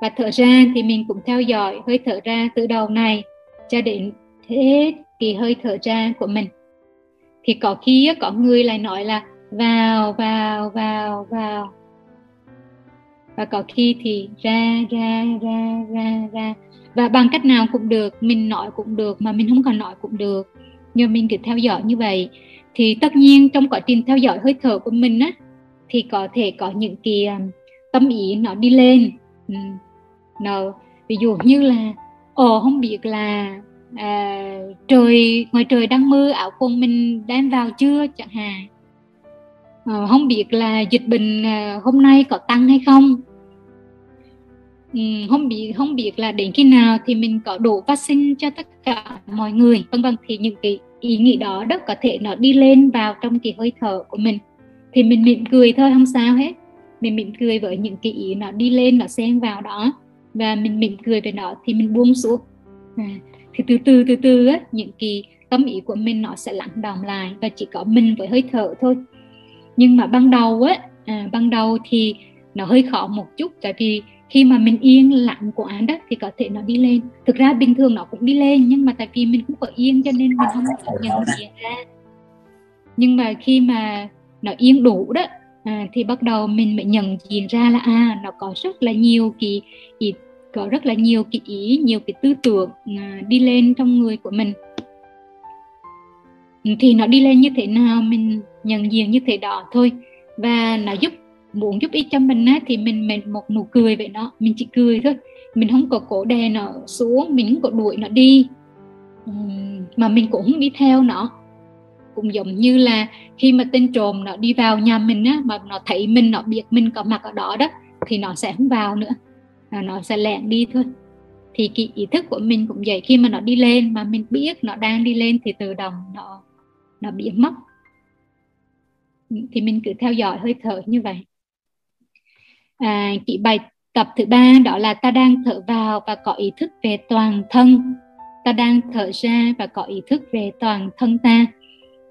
Và thở ra thì mình cũng theo dõi hơi thở ra từ đầu này cho đến hết kỳ hơi thở ra của mình. Thì có khi có người lại nói là vào vào vào vào. Và có khi thì ra ra ra ra ra. Và bằng cách nào cũng được, mình nói cũng được mà mình không còn nói cũng được. Nhưng mình cứ theo dõi như vậy. Thì tất nhiên trong quá trình theo dõi hơi thở của mình á thì có thể có những cái um, tâm ý nó đi lên. Ừ. nó ví dụ như là ồ không biết là à, trời ngoài trời đang mưa áo quần mình đem vào chưa? Chẳng hạn. À, không biết là dịch bệnh à, hôm nay có tăng hay không? Ừ, không biết không biết là đến khi nào thì mình có đủ vaccine cho tất cả mọi người. Vân vân thì những cái ý nghĩ đó đó có thể nó đi lên vào trong cái hơi thở của mình thì mình mỉm cười thôi không sao hết. Mình mỉm cười với những cái ý nó đi lên nó xen vào đó. Và mình mỉm cười với nó thì mình buông xuống. À, thì từ từ từ từ á, những cái tâm ý của mình nó sẽ lắng đọng lại và chỉ có mình với hơi thở thôi. Nhưng mà ban đầu á à, ban đầu thì nó hơi khó một chút. Tại vì khi mà mình yên lặng quá đó thì có thể nó đi lên. Thực ra bình thường nó cũng đi lên nhưng mà tại vì mình cũng có yên cho nên mình không nhận gì ra. Nhưng mà khi mà nó yên đủ đó. À, thì bắt đầu mình mới nhận diện ra là à nó có rất là nhiều cái, cái có rất là nhiều cái ý nhiều cái tư tưởng à, đi lên trong người của mình. Ừ, thì nó đi lên như thế nào mình nhận diện như thế đó thôi. Và nó giúp muốn giúp ích cho mình á, thì mình mình một nụ cười vậy đó. Mình chỉ cười thôi. Mình không có cổ đè nó xuống mình không có đuổi nó đi. Ừ, mà mình cũng không đi theo nó cũng giống như là khi mà tên trộm nó đi vào nhà mình á mà nó thấy mình nó biết mình có mặt ở đó đó thì nó sẽ không vào nữa. À, nó sẽ lẹn đi thôi. Thì cái ý thức của mình cũng vậy khi mà nó đi lên mà mình biết nó đang đi lên thì tự động nó nó biến mất. Thì mình cứ theo dõi hơi thở như vậy. À, kỹ bài tập thứ ba đó là ta đang thở vào và có ý thức về toàn thân. Ta đang thở ra và có ý thức về toàn thân ta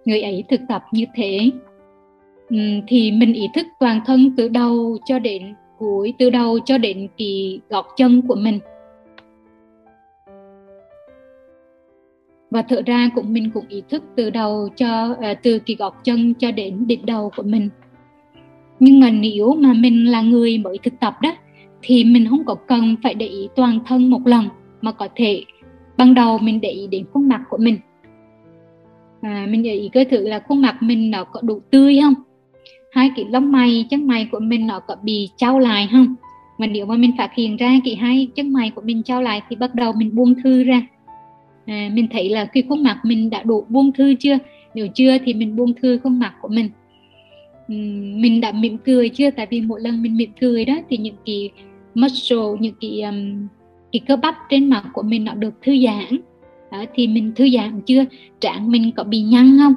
người ấy thực tập như thế. Ừ, thì mình ý thức toàn thân từ đầu cho đến cuối, từ đầu cho đến kỳ gọt chân của mình. Và thở ra cũng mình cũng ý thức từ đầu cho à, từ kỳ gọt chân cho đến đỉnh đầu của mình. Nhưng mà nếu mà mình là người mới thực tập đó, thì mình không có cần phải để ý toàn thân một lần, mà có thể ban đầu mình để ý đến khuôn mặt của mình à, mình để ý coi thử là khuôn mặt mình nó có đủ tươi không? Hai cái lông mày chân mày của mình nó có bị trao lại không? Mà nếu mà mình phát hiện ra cái hai chân mày của mình trao lại thì bắt đầu mình buông thư ra. À, mình thấy là cái khuôn mặt mình đã đủ buông thư chưa? Nếu chưa thì mình buông thư khuôn mặt của mình. Mình đã mỉm cười chưa? Tại vì mỗi lần mình mỉm cười đó thì những cái muscle những cái um, cái cơ bắp trên mặt của mình nó được thư giãn đó, thì mình thư giãn chưa? Trạng mình có bị nhăn không?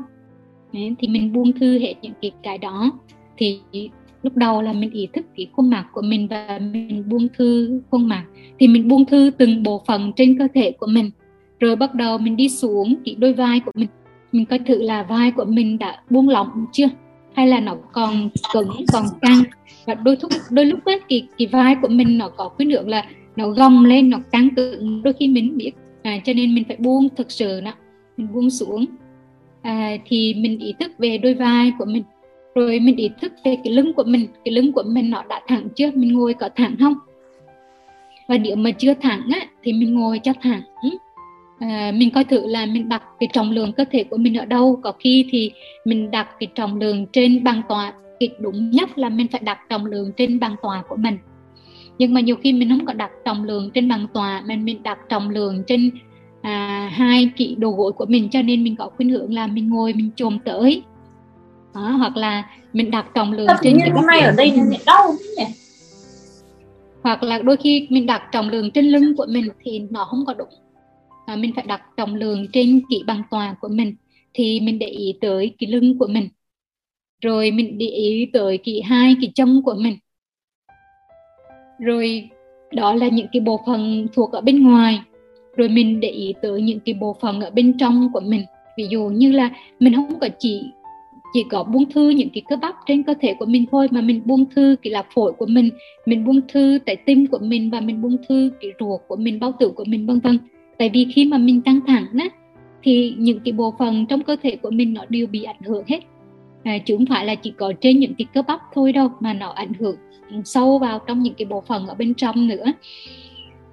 Đấy, thì mình buông thư hết những cái cái đó. Thì lúc đầu là mình ý thức cái khuôn mặt của mình và mình buông thư khuôn mặt. Thì mình buông thư từng bộ phận trên cơ thể của mình. Rồi bắt đầu mình đi xuống cái đôi vai của mình. Mình coi thử là vai của mình đã buông lỏng chưa? Hay là nó còn cứng còn căng? Và đôi lúc đôi lúc ấy, cái cái vai của mình nó có cái lượng là nó gồng lên nó căng cứng. Đôi khi mình biết à, cho nên mình phải buông thực sự đó mình buông xuống. À, thì mình ý thức về đôi vai của mình rồi mình ý thức về cái lưng của mình cái lưng của mình nó đã thẳng chưa? Mình ngồi có thẳng không? Và nếu mà chưa thẳng á, thì mình ngồi cho thẳng. À, mình coi thử là mình đặt cái trọng lượng cơ thể của mình ở đâu. Có khi thì mình đặt cái trọng lượng trên bàn tòa cái đúng nhất là mình phải đặt trọng lượng trên bàn tòa của mình nhưng mà nhiều khi mình không có đặt trọng lượng trên bàn tòa mà mình đặt trọng lượng trên à, hai cái đầu gối của mình cho nên mình có khuynh hướng là mình ngồi mình chồm tới. Đó, hoặc là mình đặt trọng lượng trên như hôm nay ở đây nó đau nhỉ? Hoặc là đôi khi mình đặt trọng lượng trên lưng của mình thì nó không có đúng. À, mình phải đặt trọng lượng trên kỹ bằng tòa của mình thì mình để ý tới cái lưng của mình. Rồi mình để ý tới cái hai cái chân của mình rồi đó là những cái bộ phận thuộc ở bên ngoài. Rồi mình để ý tới những cái bộ phận ở bên trong của mình. Ví dụ như là mình không có chỉ chỉ có buông thư những cái cơ bắp trên cơ thể của mình thôi, mà mình buông thư cái là phổi của mình mình buông thư tại tim của mình và mình buông thư cái ruột của mình, bao tử của mình, vân vân. Tại vì khi mà mình căng thẳng á, thì những cái bộ phận trong cơ thể của mình nó đều bị ảnh hưởng hết à, chứ không phải là chỉ có trên những cái cơ bắp thôi đâu mà nó ảnh hưởng sâu vào trong những cái bộ phận ở bên trong nữa.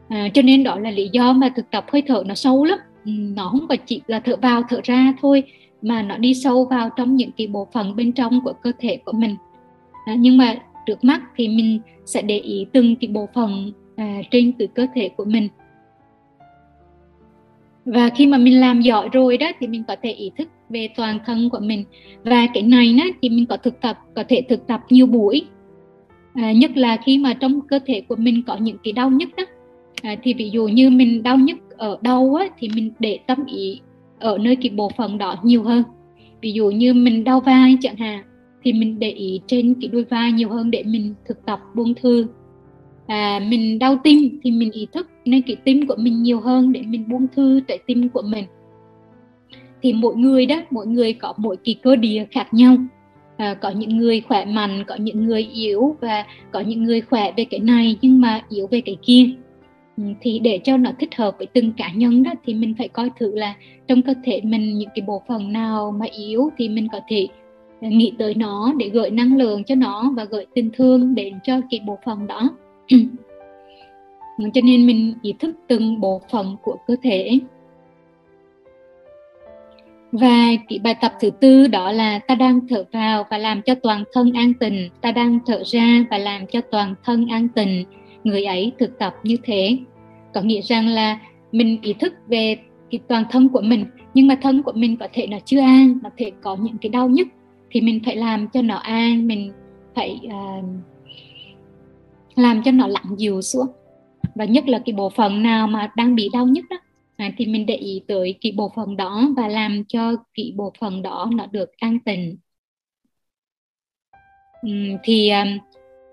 À, cho nên đó là lý do mà thực tập hơi thở nó sâu lắm. Ừ, nó không phải chỉ là thở vào thở ra thôi mà nó đi sâu vào trong những cái bộ phận bên trong của cơ thể của mình. À, nhưng mà trước mắt thì mình sẽ để ý từng cái bộ phận à, trên từ cơ thể của mình. Và khi mà mình làm giỏi rồi đó thì mình có thể ý thức về toàn thân của mình. Và cái này nó thì mình có thực tập có thể thực tập nhiều buổi. À, nhất là khi mà trong cơ thể của mình có những cái đau nhức đó. À, thì ví dụ như mình đau nhức ở đâu á, thì mình để tâm ý ở nơi cái bộ phận đó nhiều hơn. Ví dụ như mình đau vai chẳng hạn thì mình để ý trên cái đôi vai nhiều hơn để mình thực tập buông thư. À, mình đau tim thì mình ý thức nên cái tim của mình nhiều hơn để mình buông thư tại tim của mình thì mỗi người đó mỗi người có mỗi cái cơ địa khác nhau. À, có những người khỏe mạnh có những người yếu và có những người khỏe về cái này nhưng mà yếu về cái kia. Ừ, thì để cho nó thích hợp với từng cá nhân đó thì mình phải coi thử là trong cơ thể mình những cái bộ phận nào mà yếu thì mình có thể à, nghĩ tới nó để gửi năng lượng cho nó và gửi tình thương đến cho cái bộ phận đó. Ừ, cho nên mình ý thức từng bộ phận của cơ thể và cái bài tập thứ tư đó là ta đang thở vào và làm cho toàn thân an tình ta đang thở ra và làm cho toàn thân an tình người ấy thực tập như thế. Có nghĩa rằng là mình ý thức về cái toàn thân của mình nhưng mà thân của mình có thể là chưa an có thể có những cái đau nhức thì mình phải làm cho nó an mình phải uh, làm cho nó lặng dịu xuống. Và nhất là cái bộ phận nào mà đang bị đau nhất đó à, thì mình để ý tới cái bộ phận đó và làm cho cái bộ phận đó nó được an tịnh. Ừ, thì um,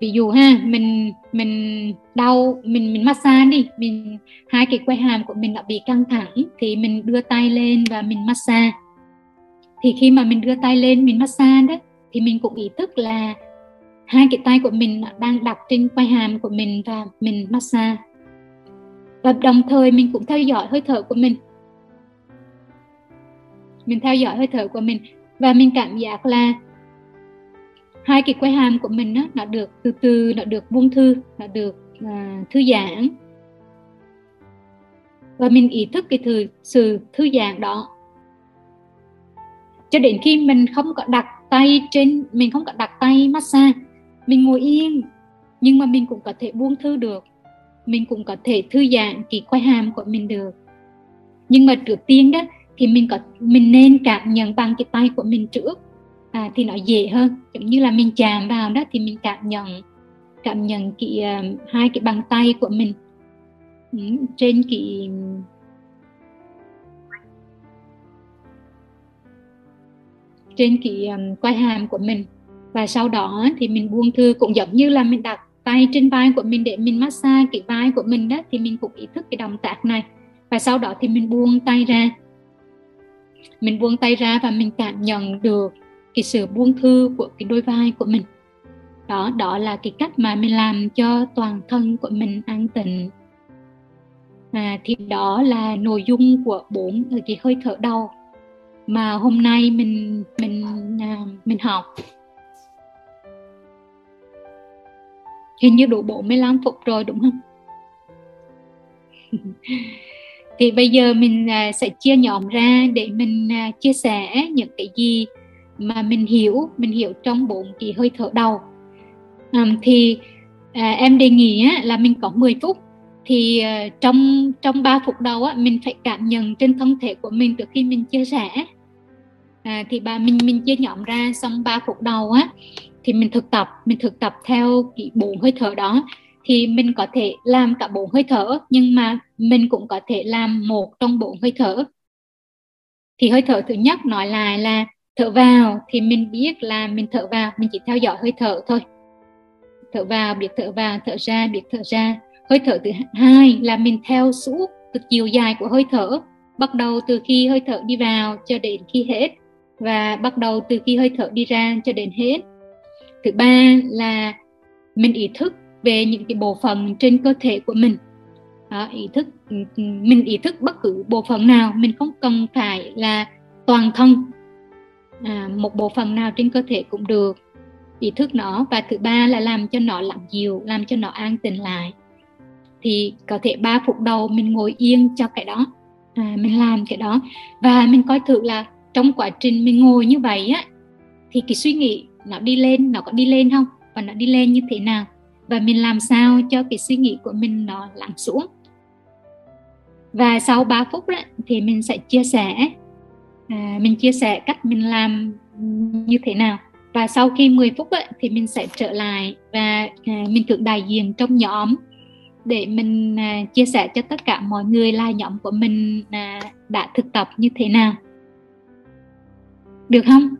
ví dụ ha mình mình đau mình mình massage đi mình hai cái quai hàm của mình đã bị căng thẳng thì mình đưa tay lên và mình massage. Thì khi mà mình đưa tay lên mình massage đó thì mình cũng ý thức là hai cái tay của mình đang đặt trên quai hàm của mình và mình massage và đồng thời mình cũng theo dõi hơi thở của mình. Mình theo dõi hơi thở của mình. Và mình cảm giác là hai cái quay hàm của mình đó nó được từ từ nó được buông thư nó được uh, thư giãn. Và mình ý thức cái thư, sự thư giãn đó. Cho đến khi mình không có đặt tay trên mình không có đặt tay massage mình ngồi yên nhưng mà mình cũng có thể buông thư được mình cũng có thể thư giãn cái quai hàm của mình được. Nhưng mà trước tiên đó thì mình có mình nên cảm nhận bằng cái tay của mình trước. À, thì nó dễ hơn. Giống như là mình chạm vào đó thì mình cảm nhận cảm nhận cái uh, hai cái bàn tay của mình. Ừ, trên cái trên cái um, quai hàm của mình. Và sau đó thì mình buông thư cũng giống như là mình đặt tay trên vai của mình để mình massage cái vai của mình đó thì mình cũng ý thức cái động tác này. Và sau đó thì mình buông tay ra. Mình buông tay ra và mình cảm nhận được cái sự buông thư của cái đôi vai của mình. Đó đó là cái cách mà mình làm cho toàn thân của mình an tịnh. À, thì đó là nội dung của bốn cái hơi thở đầu mà hôm nay mình mình à, mình học. Hình như đủ 45 phút rồi đúng không? Thì bây giờ mình à, sẽ chia nhóm ra để mình à, chia sẻ những cái gì mà mình hiểu mình hiểu trong bốn cái hơi thở đầu. À, thì à, em đề nghị á, là mình có 10 phút. Thì à, trong trong 3 phút đầu á, mình phải cảm nhận trên thân thể của mình trước khi mình chia sẻ. À, thì bà mình mình chia nhóm ra xong 3 phút đầu á thì mình thực tập, mình thực tập theo cái bốn hơi thở đó. Thì mình có thể làm cả bốn hơi thở, nhưng mà mình cũng có thể làm một trong bốn hơi thở. Thì hơi thở thứ nhất nói lại là thở vào, thì mình biết là mình thở vào, mình chỉ theo dõi hơi thở thôi. Thở vào, biết thở vào, thở ra, biết thở ra. Hơi thở thứ hai là mình theo suốt từ chiều dài của hơi thở, bắt đầu từ khi hơi thở đi vào cho đến khi hết, và bắt đầu từ khi hơi thở đi ra cho đến hết thứ ba là mình ý thức về những cái bộ phận trên cơ thể của mình. Đó, ý thức ừ, ừ, mình ý thức bất cứ bộ phận nào mình không cần phải là toàn thân à, một bộ phận nào trên cơ thể cũng được. Ý thức nó và thứ ba là làm cho nó lặng dịu làm cho nó an tĩnh lại. Thì có thể ba phút đầu mình ngồi yên cho cái đó à, mình làm cái đó. Và mình coi thử là trong quá trình mình ngồi như vậy á thì cái suy nghĩ nó đi lên nó có đi lên không? Và nó đi lên như thế nào? Và mình làm sao cho cái suy nghĩ của mình nó lắng xuống? Và sau 3 phút đó, thì mình sẽ chia sẻ à, mình chia sẻ cách mình làm như thế nào. Và sau khi 10 phút ấy, thì mình sẽ trở lại và à, mình tưởng đại diện trong nhóm để mình à, chia sẻ cho tất cả mọi người là nhóm của mình à, đã thực tập như thế nào. Được không?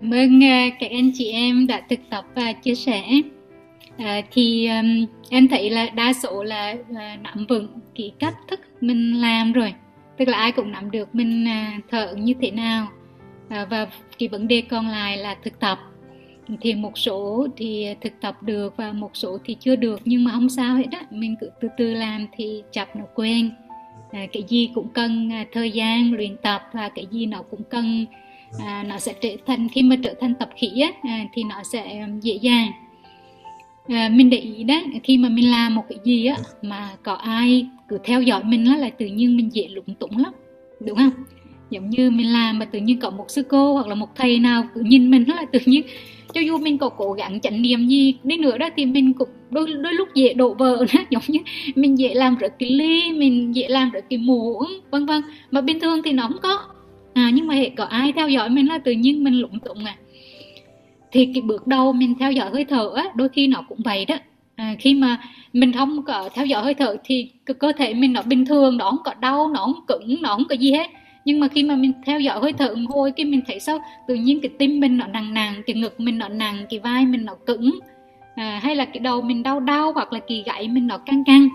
Cảm ơn các anh chị em đã thực tập và chia sẻ. À, thì um, em thấy là đa số là uh, nắm vững cái cách thức mình làm rồi. Tức là ai cũng nắm được mình uh, thở như thế nào. À, và cái vấn đề còn lại là thực tập. Thì một số thì thực tập được và một số thì chưa được. Nhưng mà không sao hết á mình cứ từ từ làm thì chập nó quen. À, cái gì cũng cần à, thời gian luyện tập và cái gì nó cũng cần à, nó sẽ trở thành khi mà trở thành tập khí á, à, thì nó sẽ um, dễ dàng. À, mình để ý đấy khi mà mình làm một cái gì á mà có ai cứ theo dõi mình á là tự nhiên mình dễ lúng túng lắm đúng không? Giống như mình làm mà tự nhiên có một sư cô hoặc là một thầy nào cứ nhìn mình là tự nhiên. Cho dù mình có cố gắng chánh niệm gì đi nữa đó thì mình cũng đôi đôi lúc dễ đổ vỡ đó. Giống như mình dễ làm rớt cái ly mình dễ làm rớt cái muỗng vân vân. Mà bình thường thì nó không có à nhưng mà hệ có ai theo dõi mình là tự nhiên mình lúng túng à? Thì cái bước đầu mình theo dõi hơi thở á đôi khi nó cũng vậy đó. À, khi mà mình không có theo dõi hơi thở thì cơ thể mình nó bình thường nó không có đau nó không cứng nó không có gì hết. Nhưng mà khi mà mình theo dõi hơi thở một hồi cái mình thấy sao? Tự nhiên cái tim mình nó nặng nặng cái ngực mình nó nặng cái vai mình nó cứng. À, hay là cái đầu mình đau đau hoặc là kỳ gãy mình nó căng căng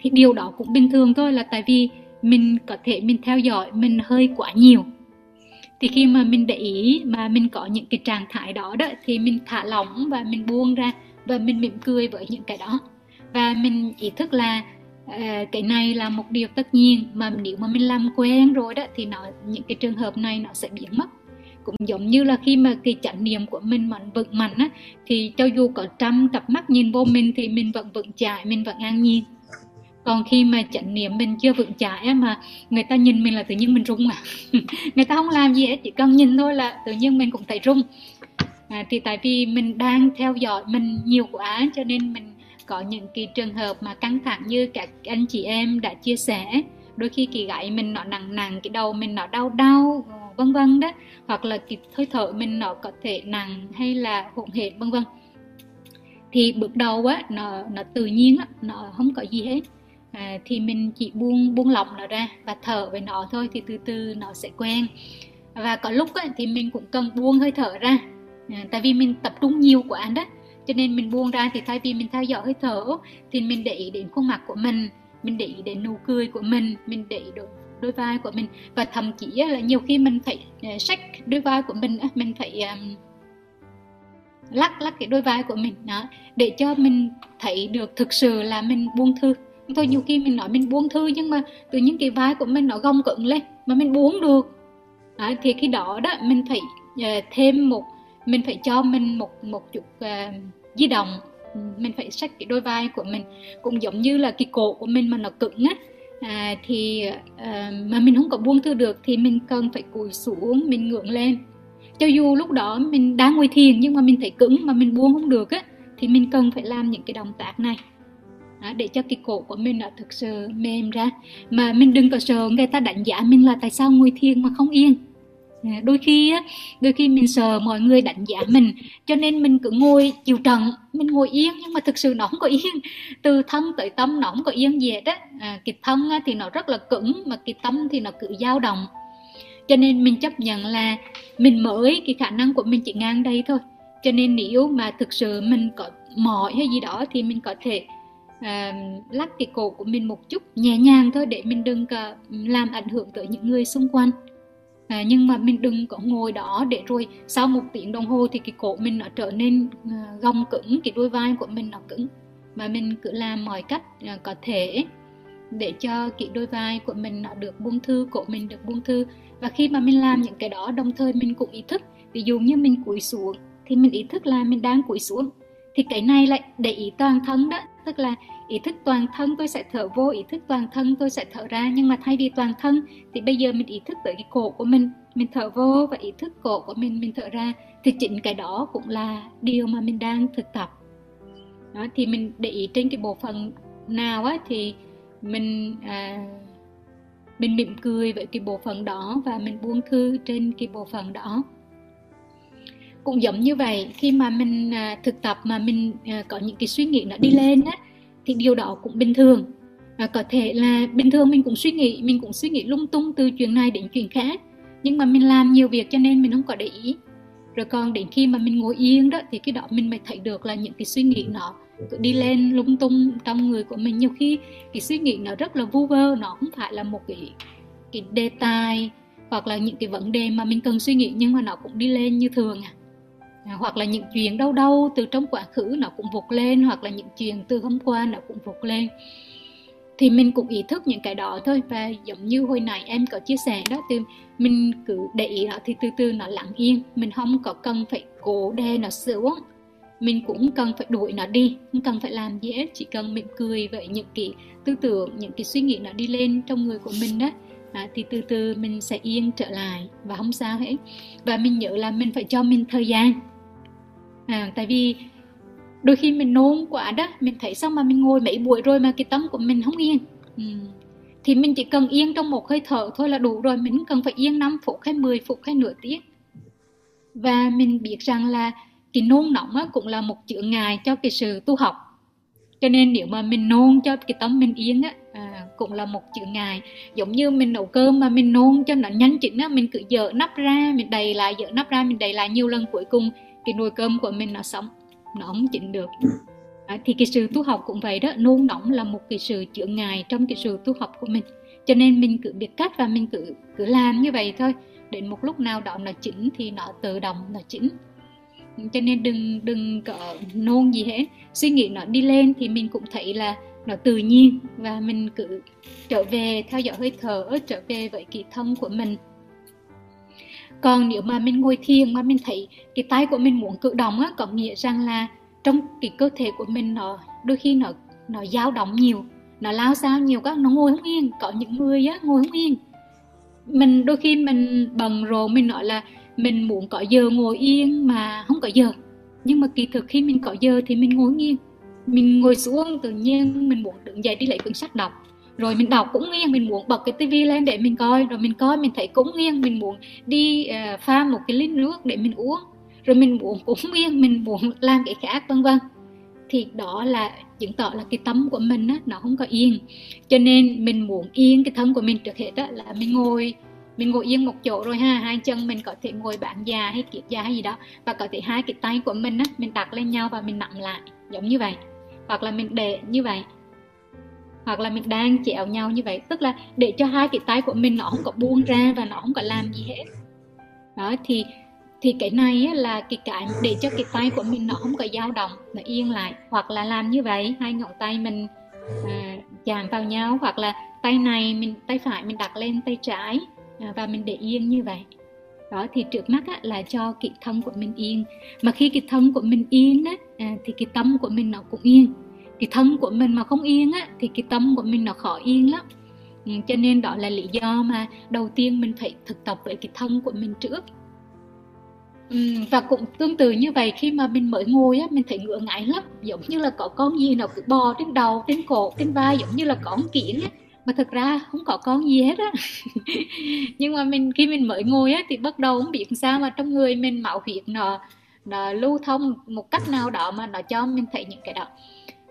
thì điều đó cũng bình thường thôi là tại vì mình có thể mình theo dõi mình hơi quá nhiều thì khi mà mình để ý mà mình có những cái trạng thái đó đó thì mình thả lỏng và mình buông ra và mình mỉm cười với những cái đó. Và mình ý thức là uh, cái này là một điều tất nhiên mà nếu mà mình làm quen rồi đó thì nó những cái trường hợp này nó sẽ biến mất. Cũng giống như là khi mà cái chánh niệm của mình mạnh vững mạnh á thì cho dù có trăm cặp mắt nhìn vô mình thì mình vẫn vững chãi mình vẫn an nhiên còn khi mà chánh niệm mình chưa vững chãi mà người ta nhìn mình là tự nhiên mình rung à người ta không làm gì hết chỉ cần nhìn thôi là tự nhiên mình cũng thấy rung. À, thì tại vì mình đang theo dõi mình nhiều quá cho nên mình có những cái trường hợp mà căng thẳng như các anh chị em đã chia sẻ. Đôi khi kỳ gãy mình nó nặng nặng cái đầu mình nó đau đau ờ, vân vân đó. Hoặc là cái hơi thở mình nó có thể nặng hay là hỗn hển vân vân. Thì bước đầu á nó nó tự nhiên á nó không có gì hết à, thì mình chỉ buông buông lỏng nó ra và thở với nó thôi thì từ từ nó sẽ quen. Và có lúc ấy, thì mình cũng cần buông hơi thở ra. À, tại vì mình tập trung nhiều quá đó cho nên mình buông ra thì thay vì mình theo dõi hơi thở thì mình để ý đến khuôn mặt của mình mình để ý đến nụ cười của mình mình để ý đôi, đôi vai của mình. Và thậm chí là nhiều khi mình phải à, sách đôi vai của mình mình phải um, lắc lắc cái đôi vai của mình đó để cho mình thấy được thực sự là mình buông thư thôi nhiều khi mình nói mình buông thư nhưng mà từ những cái vai của mình nó gông cứng lên mà mình buông được. À, thì khi đó đó mình phải uh, thêm một mình phải cho mình một một chút uh, di động. Mình phải xách cái đôi vai của mình. Cũng giống như là cái cổ của mình mà nó cứng á à, thì à, mà mình không có buông thư được thì mình cần phải cúi xuống mình ngưỡng lên. Cho dù lúc đó mình đang ngồi thiền nhưng mà mình thấy cứng mà mình buông không được á thì mình cần phải làm những cái động tác này đó, để cho cái cổ của mình nó thực sự mềm ra. Mà mình đừng có sợ người ta đánh giá mình là tại sao ngồi thiền mà không yên. Đôi khi đôi khi mình sợ mọi người đánh giá mình cho nên mình cứ ngồi chịu trận mình ngồi yên nhưng mà thực sự nó không có yên. Từ thân tới tâm nó không có yên gì hết á. À, cái thân thì nó rất là cứng mà cái tâm thì nó cứ dao động. Cho nên mình chấp nhận là mình mới cái khả năng của mình chỉ ngang đây thôi. Cho nên nếu mà thực sự mình có mỏi hay gì đó thì mình có thể uh, lắc cái cổ của mình một chút nhẹ nhàng thôi để mình đừng có làm ảnh hưởng tới những người xung quanh. À, nhưng mà mình đừng có ngồi đó để rồi sau một tiếng đồng hồ thì cái cổ mình nó trở nên uh, gồng cứng cái đôi vai của mình nó cứng. Mà mình cứ làm mọi cách uh, có thể để cho cái đôi vai của mình nó được buông thư cổ mình được buông thư. Và khi mà mình làm những cái đó đồng thời mình cũng ý thức ví dụ như mình cúi xuống thì mình ý thức là mình đang cúi xuống thì cái này lại để ý toàn thân đó tức là ý thức toàn thân tôi sẽ thở vô ý thức toàn thân tôi sẽ thở ra. Nhưng mà thay vì toàn thân thì bây giờ mình ý thức tới cái cổ của mình. Mình thở vô và ý thức cổ của mình mình thở ra thì chính cái đó cũng là điều mà mình đang thực tập. Đó thì mình để ý trên cái bộ phận nào á thì mình à, mình mỉm cười với cái bộ phận đó và mình buông thư trên cái bộ phận đó cũng giống như vậy. Khi mà mình à, thực tập mà mình à, có những cái suy nghĩ nó đi lên á thì điều đó cũng bình thường. Và có thể là bình thường mình cũng suy nghĩ mình cũng suy nghĩ lung tung từ chuyện này đến chuyện khác. Nhưng mà mình làm nhiều việc cho nên mình không có để ý. Rồi còn đến khi mà mình ngồi yên đó thì cái đó mình mới thấy được là những cái suy nghĩ nó cứ đi lên lung tung trong người của mình. Nhiều khi cái suy nghĩ nó rất là vu vơ nó không phải là một cái cái đề tài hoặc là những cái vấn đề mà mình cần suy nghĩ nhưng mà nó cũng đi lên như thường à. À, hoặc là những chuyện đau đau từ trong quá khứ nó cũng vụt lên hoặc là những chuyện từ hôm qua nó cũng vụt lên. Thì mình cũng ý thức những cái đó thôi. Và giống như hồi nãy em có chia sẻ đó thì mình cứ để ý nó thì từ từ nó lặng yên. Mình không có cần phải cố đè nó xuống. Mình cũng cần phải đuổi nó đi. Không cần phải làm gì hết. Chỉ cần mỉm cười với những cái tư tưởng những cái suy nghĩ nó đi lên trong người của mình đó à, thì từ từ mình sẽ yên trở lại. Và không sao hết. Và mình nhớ là mình phải cho mình thời gian à, tại vì đôi khi mình nôn quá đó mình thấy sao mà mình ngồi mấy buổi rồi mà cái tâm của mình không yên. Ừ. thì mình chỉ cần yên trong một hơi thở thôi là đủ rồi mình cần phải yên 5 phút hay 10 phút hay nửa tiếng. Và mình biết rằng là cái nôn nóng á, cũng là một chướng ngại cho cái sự tu học. Cho nên nếu mà mình nôn cho cái tâm mình yên á à, cũng là một chữ ngài giống như mình nấu cơm mà mình nôn cho nó nhanh chỉnh á mình cứ dở nắp ra mình đầy lại dở nắp ra mình đầy lại nhiều lần cuối cùng cái nồi cơm của mình nó sống nó không chỉnh được. À, thì cái sự tu học cũng vậy đó nôn nóng là một cái sự chữa ngài trong cái sự tu học của mình. Cho nên mình cứ biết cách và mình cứ cứ làm như vậy thôi. Đến một lúc nào đó nó chỉnh thì nó tự động nó chỉnh cho nên đừng đừng có nôn gì hết. Suy nghĩ nó đi lên thì mình cũng thấy là nó tự nhiên và mình cứ trở về theo dõi hơi thở trở về với kỳ thân của mình còn nếu mà mình ngồi thiền mà mình thấy cái tay của mình muốn cử động á, có nghĩa rằng là trong cái cơ thể của mình nó đôi khi nó nó dao động nhiều, nó lao sao nhiều các nó ngồi không yên. Có những người á, ngồi không yên. Mình đôi khi mình bận rộn, mình nói là mình muốn có giờ ngồi yên mà không có giờ. Nhưng mà kỳ thực khi mình có giờ thì mình ngồi nghiêng mình ngồi xuống tự nhiên mình muốn đứng dậy đi lấy cuốn sách đọc rồi mình đọc cũng nghiêng mình muốn bật cái tivi lên để mình coi. Rồi mình coi mình thấy cũng nghiêng mình muốn đi uh, pha một cái ly nước để mình uống. Rồi mình muốn cũng nghiêng mình muốn làm cái khác vân vân. Thì đó là chứng tỏ là cái tâm của mình á, nó không có yên. Cho nên mình muốn yên cái thân của mình trước hết á, là mình ngồi mình ngồi yên một chỗ rồi ha. Hai chân mình có thể ngồi bản già hay kiệt già hay gì đó. Và có thể hai cái tay của mình á, mình đặt lên nhau và mình nặng lại giống như vậy. Hoặc là mình để như vậy hoặc là mình đang chéo nhau như vậy. Tức là để cho hai cái tay của mình nó không có buông ra và nó không có làm gì hết. Đó thì thì cái này á, là cái cái để cho cái tay của mình nó không có dao động nó yên lại. Hoặc là làm như vậy hai ngón tay mình à, chạm vào nhau. Hoặc là tay này mình tay phải mình đặt lên tay trái à, và mình để yên như vậy. Đó thì trước mắt á, là cho cái thân của mình yên. Mà khi cái thân của mình yên á, à, thì cái tâm của mình nó cũng yên cái thân của mình mà không yên á, thì cái tâm của mình nó khó yên lắm. Ừ, cho nên đó là lý do mà đầu tiên mình phải thực tập với cái thân của mình trước. Ừ, và cũng tương tự như vậy khi mà mình mới ngồi á mình thấy ngựa ngại lắm. Giống như là có con gì nào cứ bò trên đầu trên cổ trên vai giống như là có con kiến á. Mà thực ra không có con gì hết á. Nhưng mà mình khi mình mới ngồi á thì bắt đầu không biết sao mà trong người mình máu huyết nó nó lưu thông một cách nào đó mà nó cho mình thấy những cái đó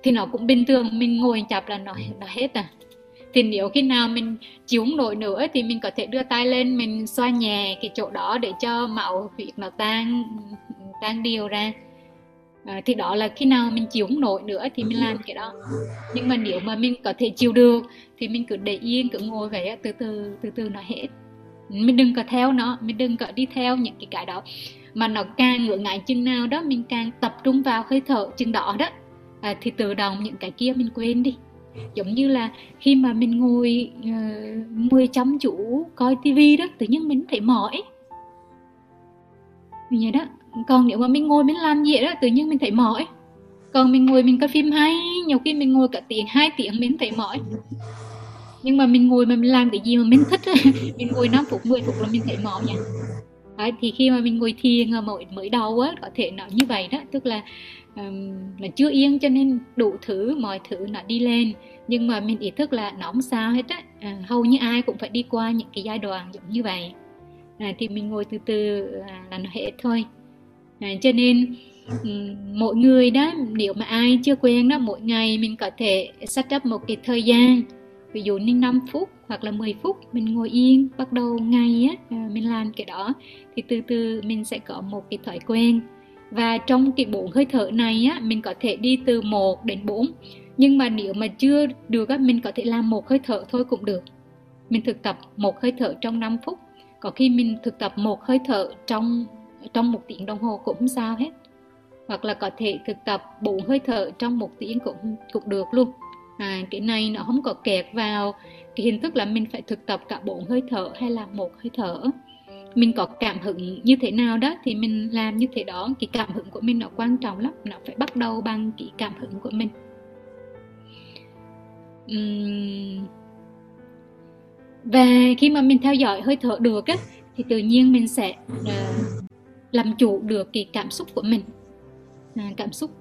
thì nó cũng bình thường mình ngồi chập là nó nó hết à. Thì nếu khi nào mình chịu không nổi nữa thì mình có thể đưa tay lên mình xoa nhẹ cái chỗ đó để cho máu huyết nó tan tan điều ra. À, thì đó là khi nào mình chịu không nổi nữa thì mình làm cái đó. Nhưng mà nếu mà mình có thể chịu được thì mình cứ để yên cứ ngồi vậy từ từ từ từ nó hết. Mình đừng có theo nó mình đừng có đi theo những cái cái đó. Mà nó càng ngựa ngại chừng nào đó mình càng tập trung vào hơi thở chừng đó đó à, thì tự động những cái kia mình quên đi. Giống như là khi mà mình ngồi ờ, uh, ngồi chăm chú coi tivi đó tự nhiên mình thấy mỏi. Như vậy đó. Còn nếu mà mình ngồi mình làm gì đó tự nhiên mình thấy mỏi. Còn mình ngồi mình coi phim hay nhiều khi mình ngồi cả tiếng hai tiếng mình thấy mỏi. Nhưng mà mình ngồi mà mình làm cái gì mà mình thích mình ngồi 5 phút 10 phút là mình thấy mỏi nha. Đấy, thì khi mà mình ngồi thiền ở mỗi mới đầu á có thể nói như vậy đó. Tức là um, là chưa yên cho nên đủ thứ mọi thứ nó đi lên. Nhưng mà mình ý thức là nó không sao hết á. À, hầu như ai cũng phải đi qua những cái giai đoạn giống như vậy. À, thì mình ngồi từ từ à, là nó hết thôi. À, cho nên um, mỗi người đó nếu mà ai chưa quen đó mỗi ngày mình có thể set up một cái thời gian. Ví dụ như 5 phút hoặc là 10 phút mình ngồi yên bắt đầu ngày á à, mình làm cái đó. Thì từ từ mình sẽ có một cái thói quen và trong cái bốn hơi thở này á mình có thể đi từ 1 đến 4 nhưng mà nếu mà chưa được á mình có thể làm một hơi thở thôi cũng được. Mình thực tập một hơi thở trong 5 phút. Có khi mình thực tập một hơi thở trong trong một tiếng đồng hồ cũng không sao hết. Hoặc là có thể thực tập bốn hơi thở trong một tiếng cũng cũng được luôn. À, cái này nó không có kẹt vào cái hình thức là mình phải thực tập cả bốn hơi thở hay là một hơi thở mình có cảm hứng như thế nào đó thì mình làm như thế đó. Cái cảm hứng của mình nó quan trọng lắm nó phải bắt đầu bằng cái cảm hứng của mình. Uhm. và khi mà mình theo dõi hơi thở được á thì tự nhiên mình sẽ uh, làm chủ được cái cảm xúc của mình. À, cảm xúc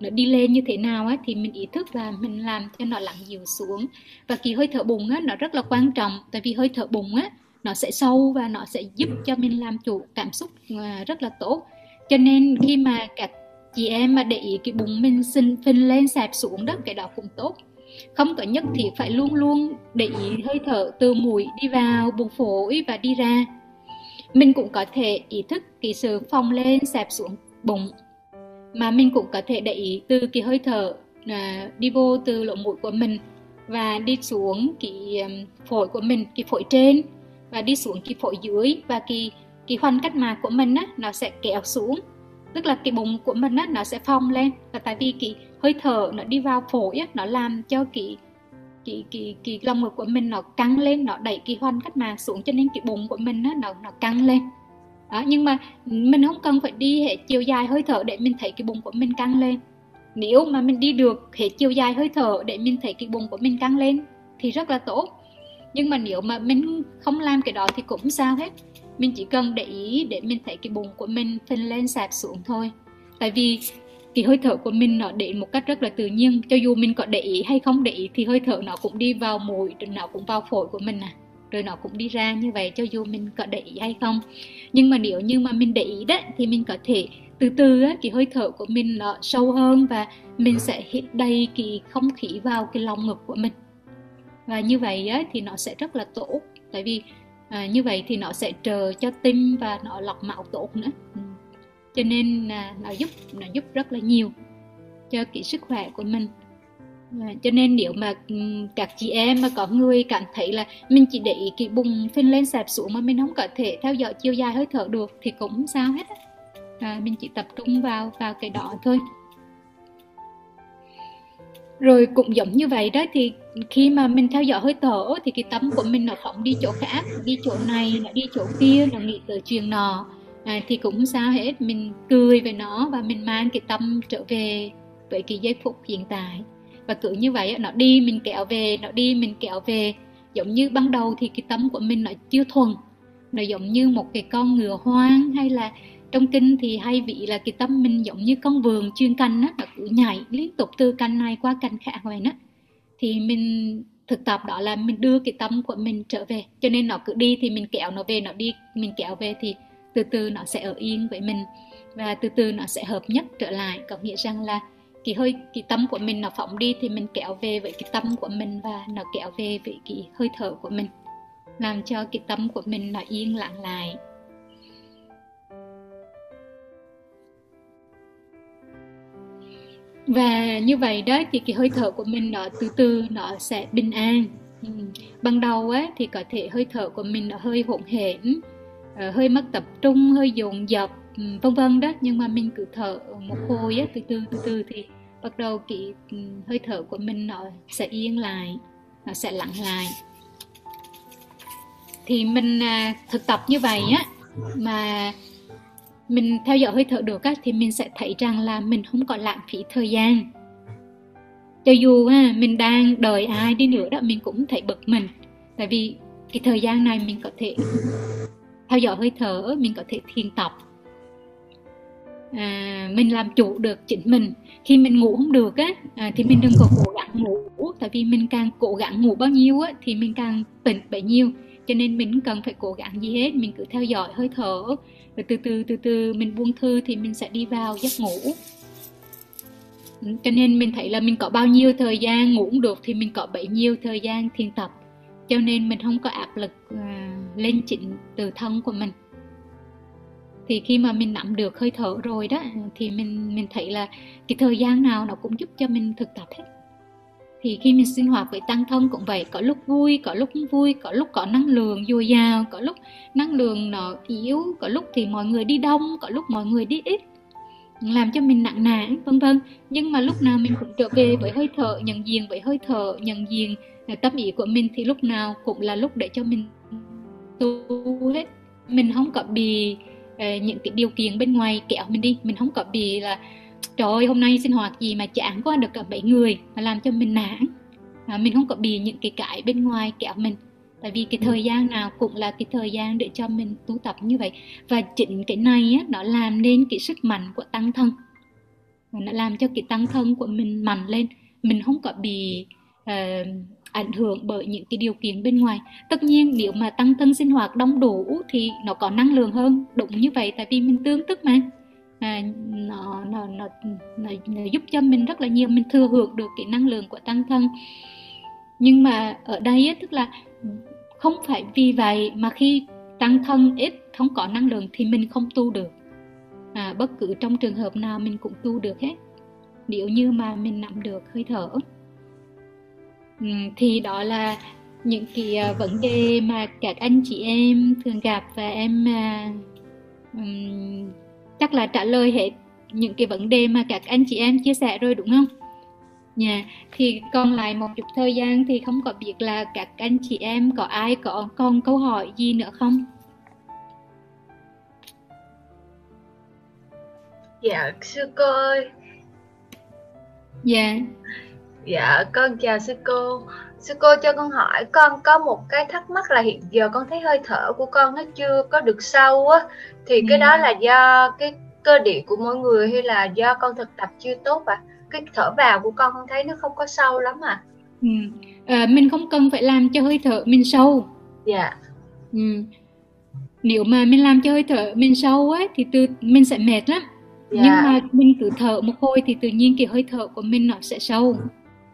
nó đi lên như thế nào á thì mình ý thức và mình làm cho nó lặng dịu xuống. Và kỳ hơi thở bụng á nó rất là quan trọng. Tại vì hơi thở bụng á nó sẽ sâu và nó sẽ giúp cho mình làm chủ cảm xúc à, rất là tốt. Cho nên khi mà các chị em mà để ý cái bụng mình xin phình lên sạp xuống đó cái đó cũng tốt. Không có nhất thiết phải luôn luôn để ý hơi thở từ mũi đi vào bụng phổi và đi ra. Mình cũng có thể ý thức cái sự phồng lên sạp xuống bụng mà mình cũng có thể để ý từ cái hơi thở à, đi vô từ lỗ mũi của mình và đi xuống cái um, phổi của mình cái phổi trên và đi xuống cái phổi dưới và cái cái khoanh cách mạc của mình á nó sẽ kéo xuống. Tức là cái bụng của mình á nó sẽ phồng lên. Và tại vì cái hơi thở nó đi vào phổi á nó làm cho cái cái cái cái lồng ngực của mình nó căng lên nó đẩy cái khoanh cách mạc xuống cho nên cái bụng của mình á nó nó căng lên. Đó, nhưng mà mình không cần phải đi hệ chiều dài hơi thở để mình thấy cái bụng của mình căng lên. Nếu mà mình đi được hệ chiều dài hơi thở để mình thấy cái bụng của mình căng lên thì rất là tốt nhưng mà nếu mà mình không làm cái đó thì cũng sao hết. Mình chỉ cần để ý để mình thấy cái bụng của mình phình lên sạp xuống thôi. Tại vì cái hơi thở của mình nó đến một cách rất là tự nhiên. Cho dù mình có để ý hay không để ý thì hơi thở nó cũng đi vào mũi rồi nó cũng vào phổi của mình à. Rồi nó cũng đi ra như vậy cho dù mình có để ý hay không. Nhưng mà nếu như mà mình để ý đấy thì mình có thể từ từ á, cái hơi thở của mình nó sâu hơn và mình sẽ hít đầy cái không khí vào cái lòng ngực của mình và như vậy á, thì nó sẽ rất là tốt. Tại vì à, như vậy thì nó sẽ trợ cho tim và nó lọc máu tốt nữa. Ừ. cho nên là nó giúp nó giúp rất là nhiều cho cái sức khỏe của mình. À, cho nên nếu mà ừ, các chị em mà có người cảm thấy là mình chỉ để ý cái bùng phình lên sạp xuống mà mình không có thể theo dõi chiều dài hơi thở được thì cũng sao hết à, mình chỉ tập trung vào vào cái đó thôi rồi cũng giống như vậy đó thì khi mà mình theo dõi hơi thở thì cái tâm của mình nó không đi chỗ khác đi chỗ này nó đi chỗ kia nó nghĩ tới chuyện nọ. À, thì cũng sao hết mình cười về nó và mình mang cái tâm trở về với cái giây phút hiện tại. Và cứ như vậy nó đi mình kéo về nó đi mình kéo về. Giống như ban đầu thì cái tâm của mình nó chưa thuần nó giống như một cái con ngựa hoang hay là trong kinh thì hay vị là cái tâm mình giống như con vườn chuyên canh á, nó cứ nhảy liên tục từ canh này qua canh khác vậy đó. Thì mình, thực tập đó là mình đưa cái tâm của mình trở về. Cho nên nó cứ đi thì mình kéo nó về, nó đi, mình kéo về thì từ từ nó sẽ ở yên với mình. Và từ từ nó sẽ hợp nhất trở lại. Có nghĩa rằng là cái hơi, cái tâm của mình nó phóng đi thì mình kéo về với cái tâm của mình và nó kéo về với cái hơi thở của mình. Làm cho cái tâm của mình nó yên lặng lại. Và như vậy đó thì cái hơi thở của mình nó từ từ nó sẽ bình an. Ừ. ban đầu á thì có thể hơi thở của mình nó hơi hỗn hển ờ, hơi mất tập trung, hơi dồn dập ừ, vân vân đó. Nhưng mà mình cứ thở một hồi á, từ từ từ từ thì bắt đầu cái ừ, hơi thở của mình nó sẽ yên lại, nó sẽ lặng lại. Thì mình à, thực tập như vậy á, mà mình theo dõi hơi thở được á, thì mình sẽ thấy rằng là mình không có lãng phí thời gian. Cho dù ha, mình đang đợi ai đi nữa đó mình cũng thấy bực mình. Tại vì cái thời gian này mình có thể theo dõi hơi thở mình có thể thiền tập. À, mình làm chủ được chính mình. Khi mình ngủ không được á à, thì mình đừng có cố gắng ngủ. Tại vì mình càng cố gắng ngủ bao nhiêu á thì mình càng tỉnh bấy nhiêu. Cho nên mình cần phải cố gắng gì hết mình cứ theo dõi hơi thở rồi từ từ từ từ mình buông thư thì mình sẽ đi vào giấc ngủ. Ừ, cho nên mình thấy là mình có bao nhiêu thời gian ngủ được thì mình có bấy nhiêu thời gian thiền tập. Cho nên mình không có áp lực uh, lên chỉnh từ thân của mình. Thì khi mà mình nắm được hơi thở rồi đó thì mình mình thấy là cái thời gian nào nó cũng giúp cho mình thực tập hết thì khi mình sinh hoạt với tăng thân cũng vậy, có lúc vui, có lúc không vui, có lúc có năng lượng dồi dào, có lúc năng lượng nó yếu, có lúc thì mọi người đi đông, có lúc mọi người đi ít, làm cho mình nặng nản vân vân. Nhưng mà lúc nào mình cũng trở về với hơi thở, nhận diện với hơi thở, nhận diện à, tâm ý của mình thì lúc nào cũng là lúc để cho mình tu hết. Mình không có bị à, những cái điều kiện bên ngoài kéo mình đi, mình không có bị là trời ơi hôm nay sinh hoạt gì mà chán quá được cả bảy người mà làm cho mình nản. À, mình không có bị những cái cái bên ngoài kéo mình. Tại vì cái thời gian nào cũng là cái thời gian để cho mình tu tập như vậy. Và chính cái này á, nó làm nên cái sức mạnh của tăng thân. Nó làm cho cái tăng thân của mình mạnh lên. Mình không có bị uh, ảnh hưởng bởi những cái điều kiện bên ngoài. Tất nhiên nếu mà tăng thân sinh hoạt đông đủ thì nó có năng lượng hơn. Đúng như vậy tại vì mình tương tức mà à, nó, nó, nó, nó, nó giúp cho mình rất là nhiều. Mình thừa hưởng được cái năng lượng của tăng thân. Nhưng mà ở đây ấy, tức là không phải vì vậy mà khi tăng thân ít không có năng lượng thì mình không tu được. À, bất cứ trong trường hợp nào mình cũng tu được hết. Nếu như mà mình nắm được hơi thở. Ừ, thì đó là những cái à, vấn đề mà các anh chị em thường gặp và em uh, um, chắc là trả lời hết những cái vấn đề mà các anh chị em chia sẻ rồi đúng không? Dạ, yeah. thì còn lại một chút thời gian thì không có biết là các anh chị em có ai có còn câu hỏi gì nữa không? Dạ, sư cô ơi. Dạ. Dạ, con chào sư cô. Sư cô cho con hỏi con có một cái thắc mắc là hiện giờ con thấy hơi thở của con nó chưa có được sâu á thì cái đó là do cái cơ địa của mỗi người hay là do con thực tập chưa tốt à? Cái thở vào của con con thấy nó không có sâu lắm à. Ừ. À, mình không cần phải làm cho hơi thở mình sâu. Dạ. Ừ. Nếu mà mình làm cho hơi thở mình sâu á thì từ mình sẽ mệt lắm. Dạ. Nhưng mà mình cứ thở một hồi thì tự nhiên cái hơi thở của mình nó sẽ sâu.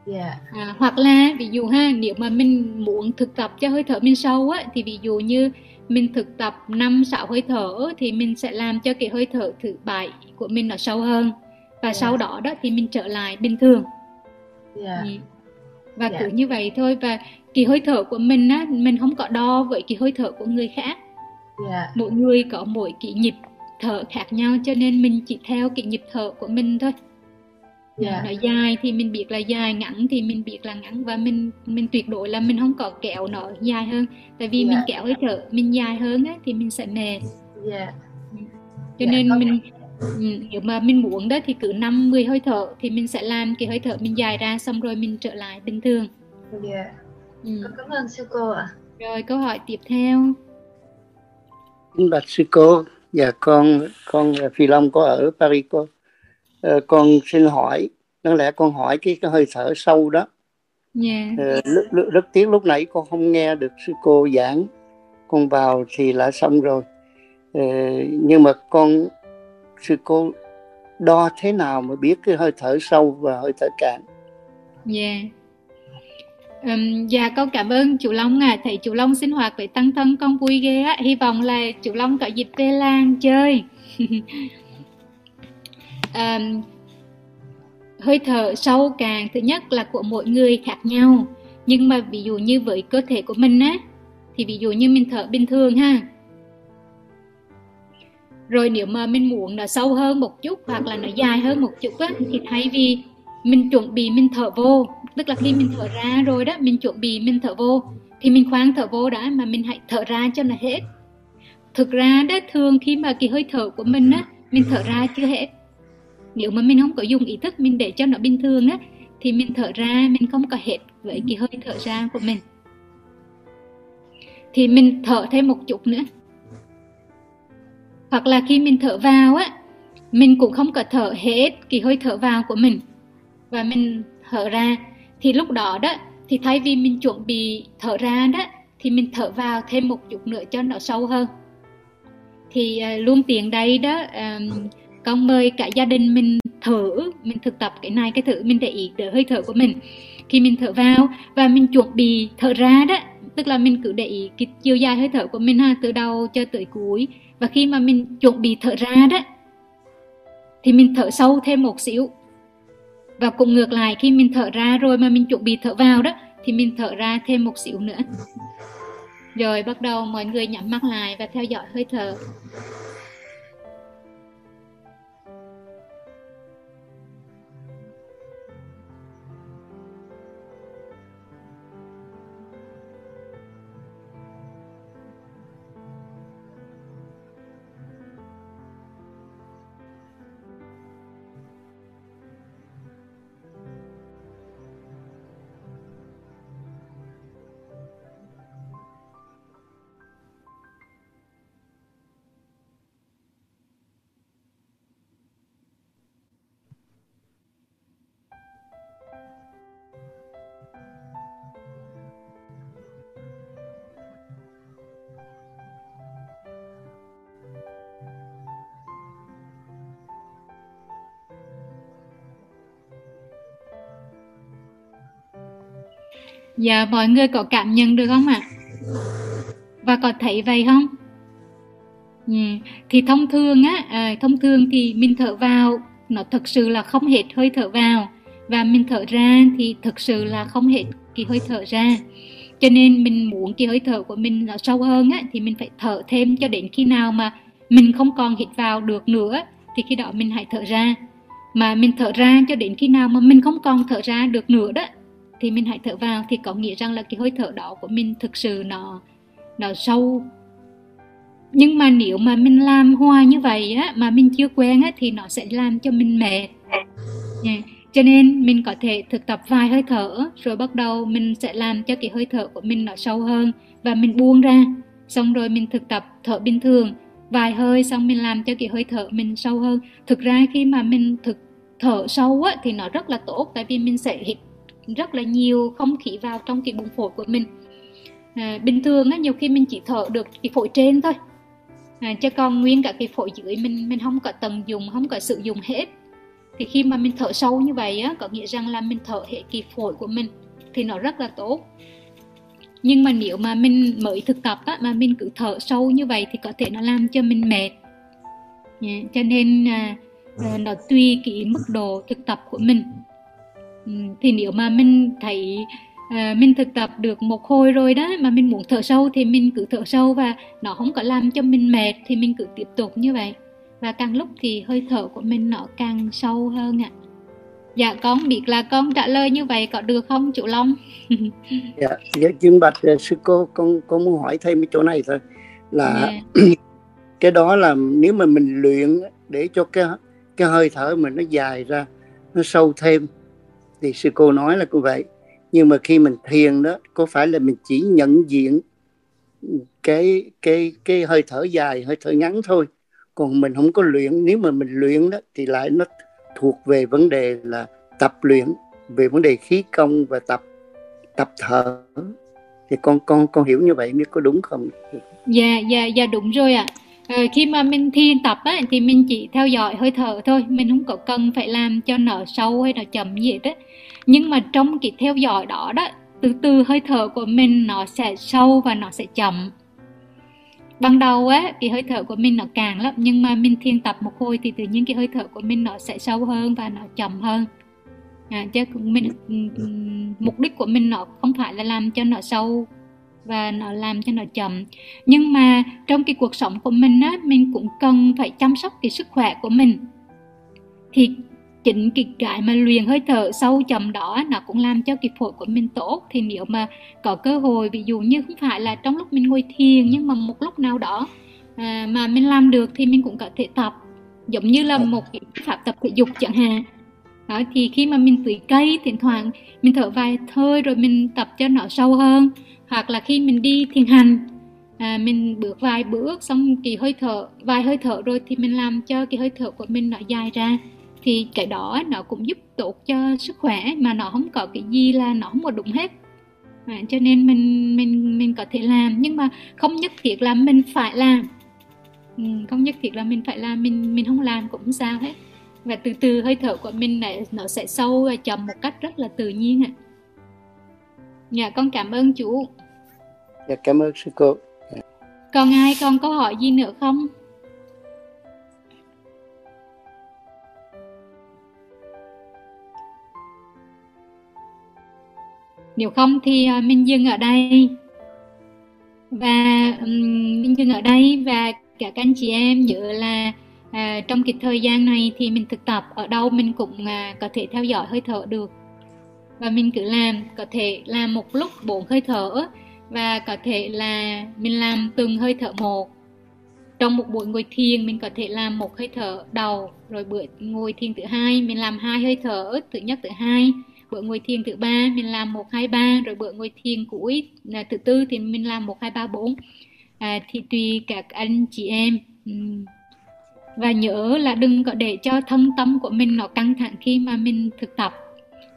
Yeah. À, hoặc là ví dụ ha nếu mà mình muốn thực tập cho hơi thở mình sâu á thì ví dụ như mình thực tập năm sáu hơi thở thì mình sẽ làm cho cái hơi thở thứ bảy của mình nó sâu hơn và yeah. sau đó đó thì mình trở lại bình thường yeah. Ừ. và yeah. cứ như vậy thôi và cái hơi thở của mình á mình không có đo với cái hơi thở của người khác yeah. mỗi người có mỗi cái nhịp thở khác nhau cho nên mình chỉ theo cái nhịp thở của mình thôi yeah. Dạ. nó dài thì mình biết là dài ngắn thì mình biết là ngắn và mình mình tuyệt đối là mình không có kéo nó dài hơn tại vì yeah. mình dạ. kéo hơi thở mình dài hơn á, thì mình sẽ mệt yeah. Dạ. cho yeah, nên mình ừ, nếu mà mình muốn đó thì cứ năm 10 hơi thở thì mình sẽ làm cái hơi thở mình dài ra xong rồi mình trở lại bình thường yeah. ừ. cảm ơn sư cô ạ rồi câu hỏi tiếp theo bạch sư cô dạ con con phi long có ở paris cô uh, con xin hỏi đáng lẽ con hỏi cái, cái hơi thở sâu đó. Yeah. uh, rất, rất tiếc lúc nãy con không nghe được sư cô giảng. Con vào thì là xong rồi. Uh, nhưng mà con sư cô đo thế nào mà biết cái hơi thở sâu và hơi thở cạn? Yeah Um, dạ con cảm ơn chủ Long à thấy chủ Long sinh hoạt với tăng thân con vui ghê á. Hy vọng là chủ Long có dịp về làng chơi um, hơi thở sâu càng thứ nhất là của mỗi người khác nhau. Nhưng mà ví dụ như với cơ thể của mình á thì ví dụ như mình thở bình thường ha. Rồi nếu mà mình muốn nó sâu hơn một chút hoặc là nó dài hơn một chút á thì thay vì mình chuẩn bị mình thở vô tức là khi mình thở ra rồi đó mình chuẩn bị mình thở vô thì mình khoan thở vô đã mà mình hãy thở ra cho nó hết. Thực ra đó thường khi mà cái hơi thở của mình á mình thở ra chưa hết nếu mà mình không có dùng ý thức mình để cho nó bình thường á thì mình thở ra mình không có hết với cái hơi thở ra của mình. Thì mình thở thêm một chút nữa. Hoặc là khi mình thở vào á mình cũng không có thở hết cái hơi thở vào của mình. Và mình thở ra thì lúc đó đó thì thay vì mình chuẩn bị thở ra đó thì mình thở vào thêm một chút nữa cho nó sâu hơn. Thì uh, luôn tiền đây đó um, con mời cả gia đình mình thử, mình thực tập cái này, cái thử mình để ý đỡ hơi thở của mình. Khi mình thở vào và mình chuẩn bị thở ra đó, tức là mình cứ để ý cái chiều dài hơi thở của mình ha, từ đầu cho tới cuối. Và khi mà mình chuẩn bị thở ra đó, thì mình thở sâu thêm một xíu. Và cũng ngược lại, khi mình thở ra rồi mà mình chuẩn bị thở vào đó, thì mình thở ra thêm một xíu nữa. Rồi bắt đầu mọi người nhắm mắt lại và theo dõi hơi thở. Dạ mọi người có cảm nhận được không ạ? Và có thấy vậy không? Ừ. Thì thông thường á, à, thông thường thì mình thở vào nó thực sự là không hết hơi thở vào và mình thở ra thì thực sự là không hết cái hơi thở ra cho nên mình muốn cái hơi thở của mình nó sâu hơn á thì mình phải thở thêm cho đến khi nào mà mình không còn hít vào được nữa thì khi đó mình hãy thở ra mà mình thở ra cho đến khi nào mà mình không còn thở ra được nữa đó thì mình hãy thở vào thì có nghĩa rằng là cái hơi thở đó của mình thực sự nó nó sâu. Nhưng mà nếu mà mình làm hoài như vậy á mà mình chưa quen á thì nó sẽ làm cho mình mệt. Yeah. cho nên mình có thể thực tập vài hơi thở rồi bắt đầu mình sẽ làm cho cái hơi thở của mình nó sâu hơn và mình buông ra. Xong rồi mình thực tập thở bình thường vài hơi xong mình làm cho cái hơi thở mình sâu hơn. Thực ra khi mà mình thực thở sâu á, thì nó rất là tốt tại vì mình sẽ hít rất là nhiều không khí vào trong cái bụng phổi của mình. À, bình thường á, nhiều khi mình chỉ thở được cái phổi trên thôi. À, chứ còn nguyên cả cái phổi dưới mình mình không có tận dụng không có sử dụng hết. Thì khi mà mình thở sâu như vậy á có nghĩa rằng là mình thở hệ kỳ phổi của mình thì nó rất là tốt. Nhưng mà nếu mà mình mới thực tập á, mà mình cứ thở sâu như vậy thì có thể nó làm cho mình mệt. Yeah. cho nên à, à, nó tùy cái mức độ thực tập của mình thì nếu mà mình thấy à, mình thực tập được một hồi rồi đó mà mình muốn thở sâu thì mình cứ thở sâu và nó không có làm cho mình mệt thì mình cứ tiếp tục như vậy và càng lúc thì hơi thở của mình nó càng sâu hơn ạ dạ con biết là con trả lời như vậy có được không chủ long dạ dạ chương bạch ờ, sư cô con con muốn hỏi thêm cái chỗ này thôi là yeah. Dạ. cái đó là nếu mà mình luyện để cho cái cái hơi thở mình nó dài ra nó sâu thêm thì sư cô nói là như vậy. Nhưng mà khi mình thiền đó, có phải là mình chỉ nhận diện cái cái cái hơi thở dài, hơi thở ngắn thôi. Còn mình không có luyện. Nếu mà mình luyện đó, thì lại nó thuộc về vấn đề là tập luyện, về vấn đề khí công và tập tập thở. Thì con con con hiểu như vậy biết có đúng không? Dạ dạ dạ đúng rồi ạ. à à, khi mà mình thiền tập á, thì mình chỉ theo dõi hơi thở thôi. Mình không có cần phải làm cho nó sâu hay nó chậm gì hết nhưng mà trong cái theo dõi đó đó từ từ hơi thở của mình nó sẽ sâu và nó sẽ chậm. Ban đầu á cái hơi thở của mình nó càng lắm nhưng mà mình thiền tập một hồi thì tự nhiên cái hơi thở của mình nó sẽ sâu hơn và nó chậm hơn. À, chứ mình mục đích của mình nó không phải là làm cho nó sâu và nó làm cho nó chậm. Nhưng mà trong cái cuộc sống của mình á mình cũng cần phải chăm sóc cái sức khỏe của mình. Thì chính cái cái mà luyện hơi thở sâu chậm đó nó cũng làm cho cái phổi của mình tốt. Thì nếu mà có cơ hội ví dụ như không phải là trong lúc mình ngồi thiền nhưng mà một lúc nào đó à, mà mình làm được thì mình cũng có thể tập. Giống như là một cái pháp tập thể dục chẳng hạn. Đó thì khi mà mình tưới cây thỉnh thoảng mình thở vài hơi rồi mình tập cho nó sâu hơn hoặc là khi mình đi thiền hành à, mình bước vài bước xong kỳ hơi thở vài hơi thở rồi thì mình làm cho cái hơi thở của mình nó dài ra. Thì cái đó nó cũng giúp tốt cho sức khỏe mà nó không có cái gì là nó không có đúng hết. À, cho nên mình mình mình có thể làm nhưng mà không nhất thiết là mình phải làm. Ừ, không nhất thiết là mình phải làm mình mình không làm cũng sao hết. Và từ từ hơi thở của mình này nó sẽ sâu và chậm một cách rất là tự nhiên ạ dạ con cảm ơn chú. Dạ cảm ơn sư cô. Còn ai còn câu hỏi gì nữa không? Nếu không thì à, mình dừng ở đây. Và um, mình dừng ở đây và các anh chị em nhớ là à, trong cái thời gian này thì mình thực tập ở đâu mình cũng à, có thể theo dõi hơi thở được và mình cứ làm có thể làm một lúc bốn hơi thở và có thể là mình làm từng hơi thở một. Trong một buổi ngồi thiền mình có thể làm một hơi thở đầu rồi bữa ngồi thiền thứ hai mình làm hai hơi thở thứ nhất thứ hai. Bữa ngồi thiền thứ ba mình làm một hai ba rồi bữa ngồi thiền cuối là thứ tư thì mình làm một hai ba bốn. À, thì tùy các anh chị em. Và nhớ là đừng có để cho thân tâm của mình nó căng thẳng khi mà mình thực tập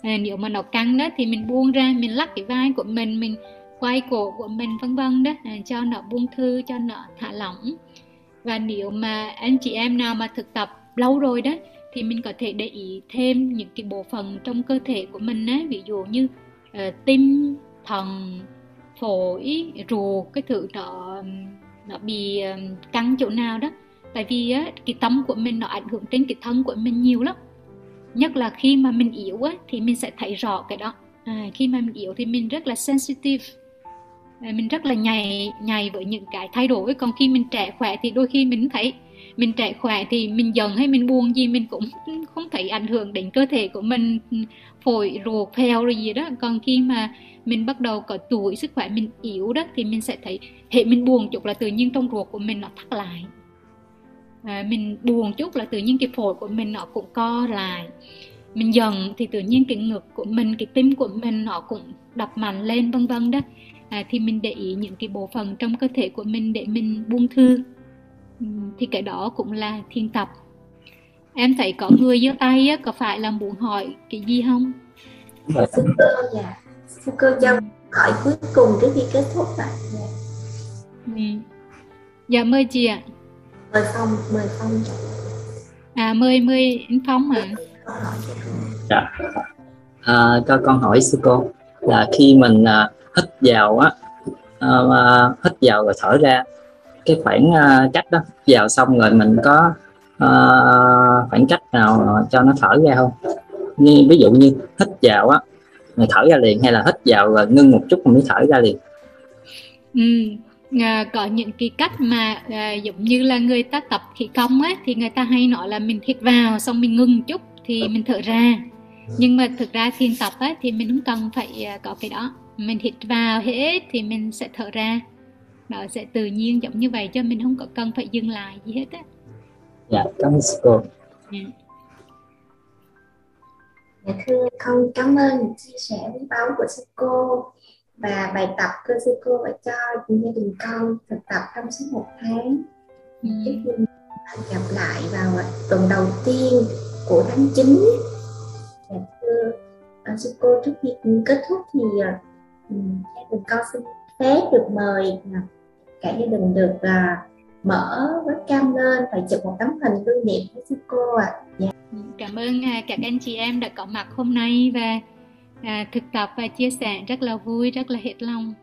à, nếu mà nó căng đó thì mình buông ra mình lắc cái vai của mình mình quay cổ của mình vân vân đó à, cho nó buông thư cho nó thả lỏng. Và nếu mà anh chị em nào mà thực tập lâu rồi đó thì mình có thể để ý thêm những cái bộ phận trong cơ thể của mình á ví dụ như uh, tim thận phổi ruột cái thứ đó nó bị uh, căng chỗ nào đó. Tại vì á cái tâm của mình nó ảnh hưởng trên cái thân của mình nhiều lắm nhất là khi mà mình yếu á thì mình sẽ thấy rõ cái đó. À, khi mà mình yếu thì mình rất là sensitive. À, mình rất là nhạy nhạy với những cái thay đổi. Còn khi mình trẻ khỏe thì đôi khi mình thấy mình trẻ khỏe thì mình giận hay mình buồn gì mình cũng không thấy ảnh hưởng đến cơ thể của mình phổi ruột phèo rồi gì đó. Còn khi mà mình bắt đầu có tuổi sức khỏe mình yếu đó thì mình sẽ thấy hệ mình buồn chút là tự nhiên trong ruột của mình nó thắt lại mình buồn chút là tự nhiên cái phổi của mình nó cũng co lại. Mình giận thì tự nhiên cái ngực của mình cái tim của mình nó cũng đập mạnh lên vân vân đó. À, thì mình để ý những cái bộ phận trong cơ thể của mình để mình buông thư. Thì cái đó cũng là thiền tập. Em thấy có người giơ tay á, có phải là muốn hỏi cái gì không? Dạ. Sư cơ dạ. Sư cơ cho hỏi cuối cùng trước khi kết thúc ạ dạ. Ừ. dạ mời chị ạ mời phong mời phong. À mời mời anh phong ạ. Dạ. À, cho con hỏi sư cô là khi mình à, hít vào á à, à hít vào rồi thở ra cái khoảng uh, cách đó vào xong rồi mình có uh, khoảng cách nào cho nó thở ra không? Như ví dụ như hít vào á rồi thở ra liền hay là hít vào rồi ngưng một chút rồi mới thở ra liền? Ừ. À, có những cái cách mà à, giống như là người ta tập khí công á thì người ta hay nói là mình hít vào xong mình ngưng một chút thì mình thở ra. Nhưng mà thực ra thiền tập á thì mình không cần phải à, có cái đó. Mình hít vào hết thì mình sẽ thở ra. Nó sẽ tự nhiên giống như vậy cho mình không có cần phải dừng lại gì hết á. Dạ cảm ơn cô. Dạ. dạ thưa con cảm ơn chia sẻ với báo của sư cô và bài tập thưa sư cô đã cho gia đình con thực tập trong suốt một tháng ừ. gặp lại vào tuần đầu tiên của tháng 9 dạ thưa sư cô trước khi kết thúc thì uh, gia đình con xin phép được mời uh, cả gia đình được uh, mở webcam lên và chụp một tấm hình lưu niệm với sư cô ạ. À. Dạ. Cảm ơn uh, các anh chị em đã có mặt hôm nay và À, thực tập và chia sẻ rất là vui, rất là hết lòng.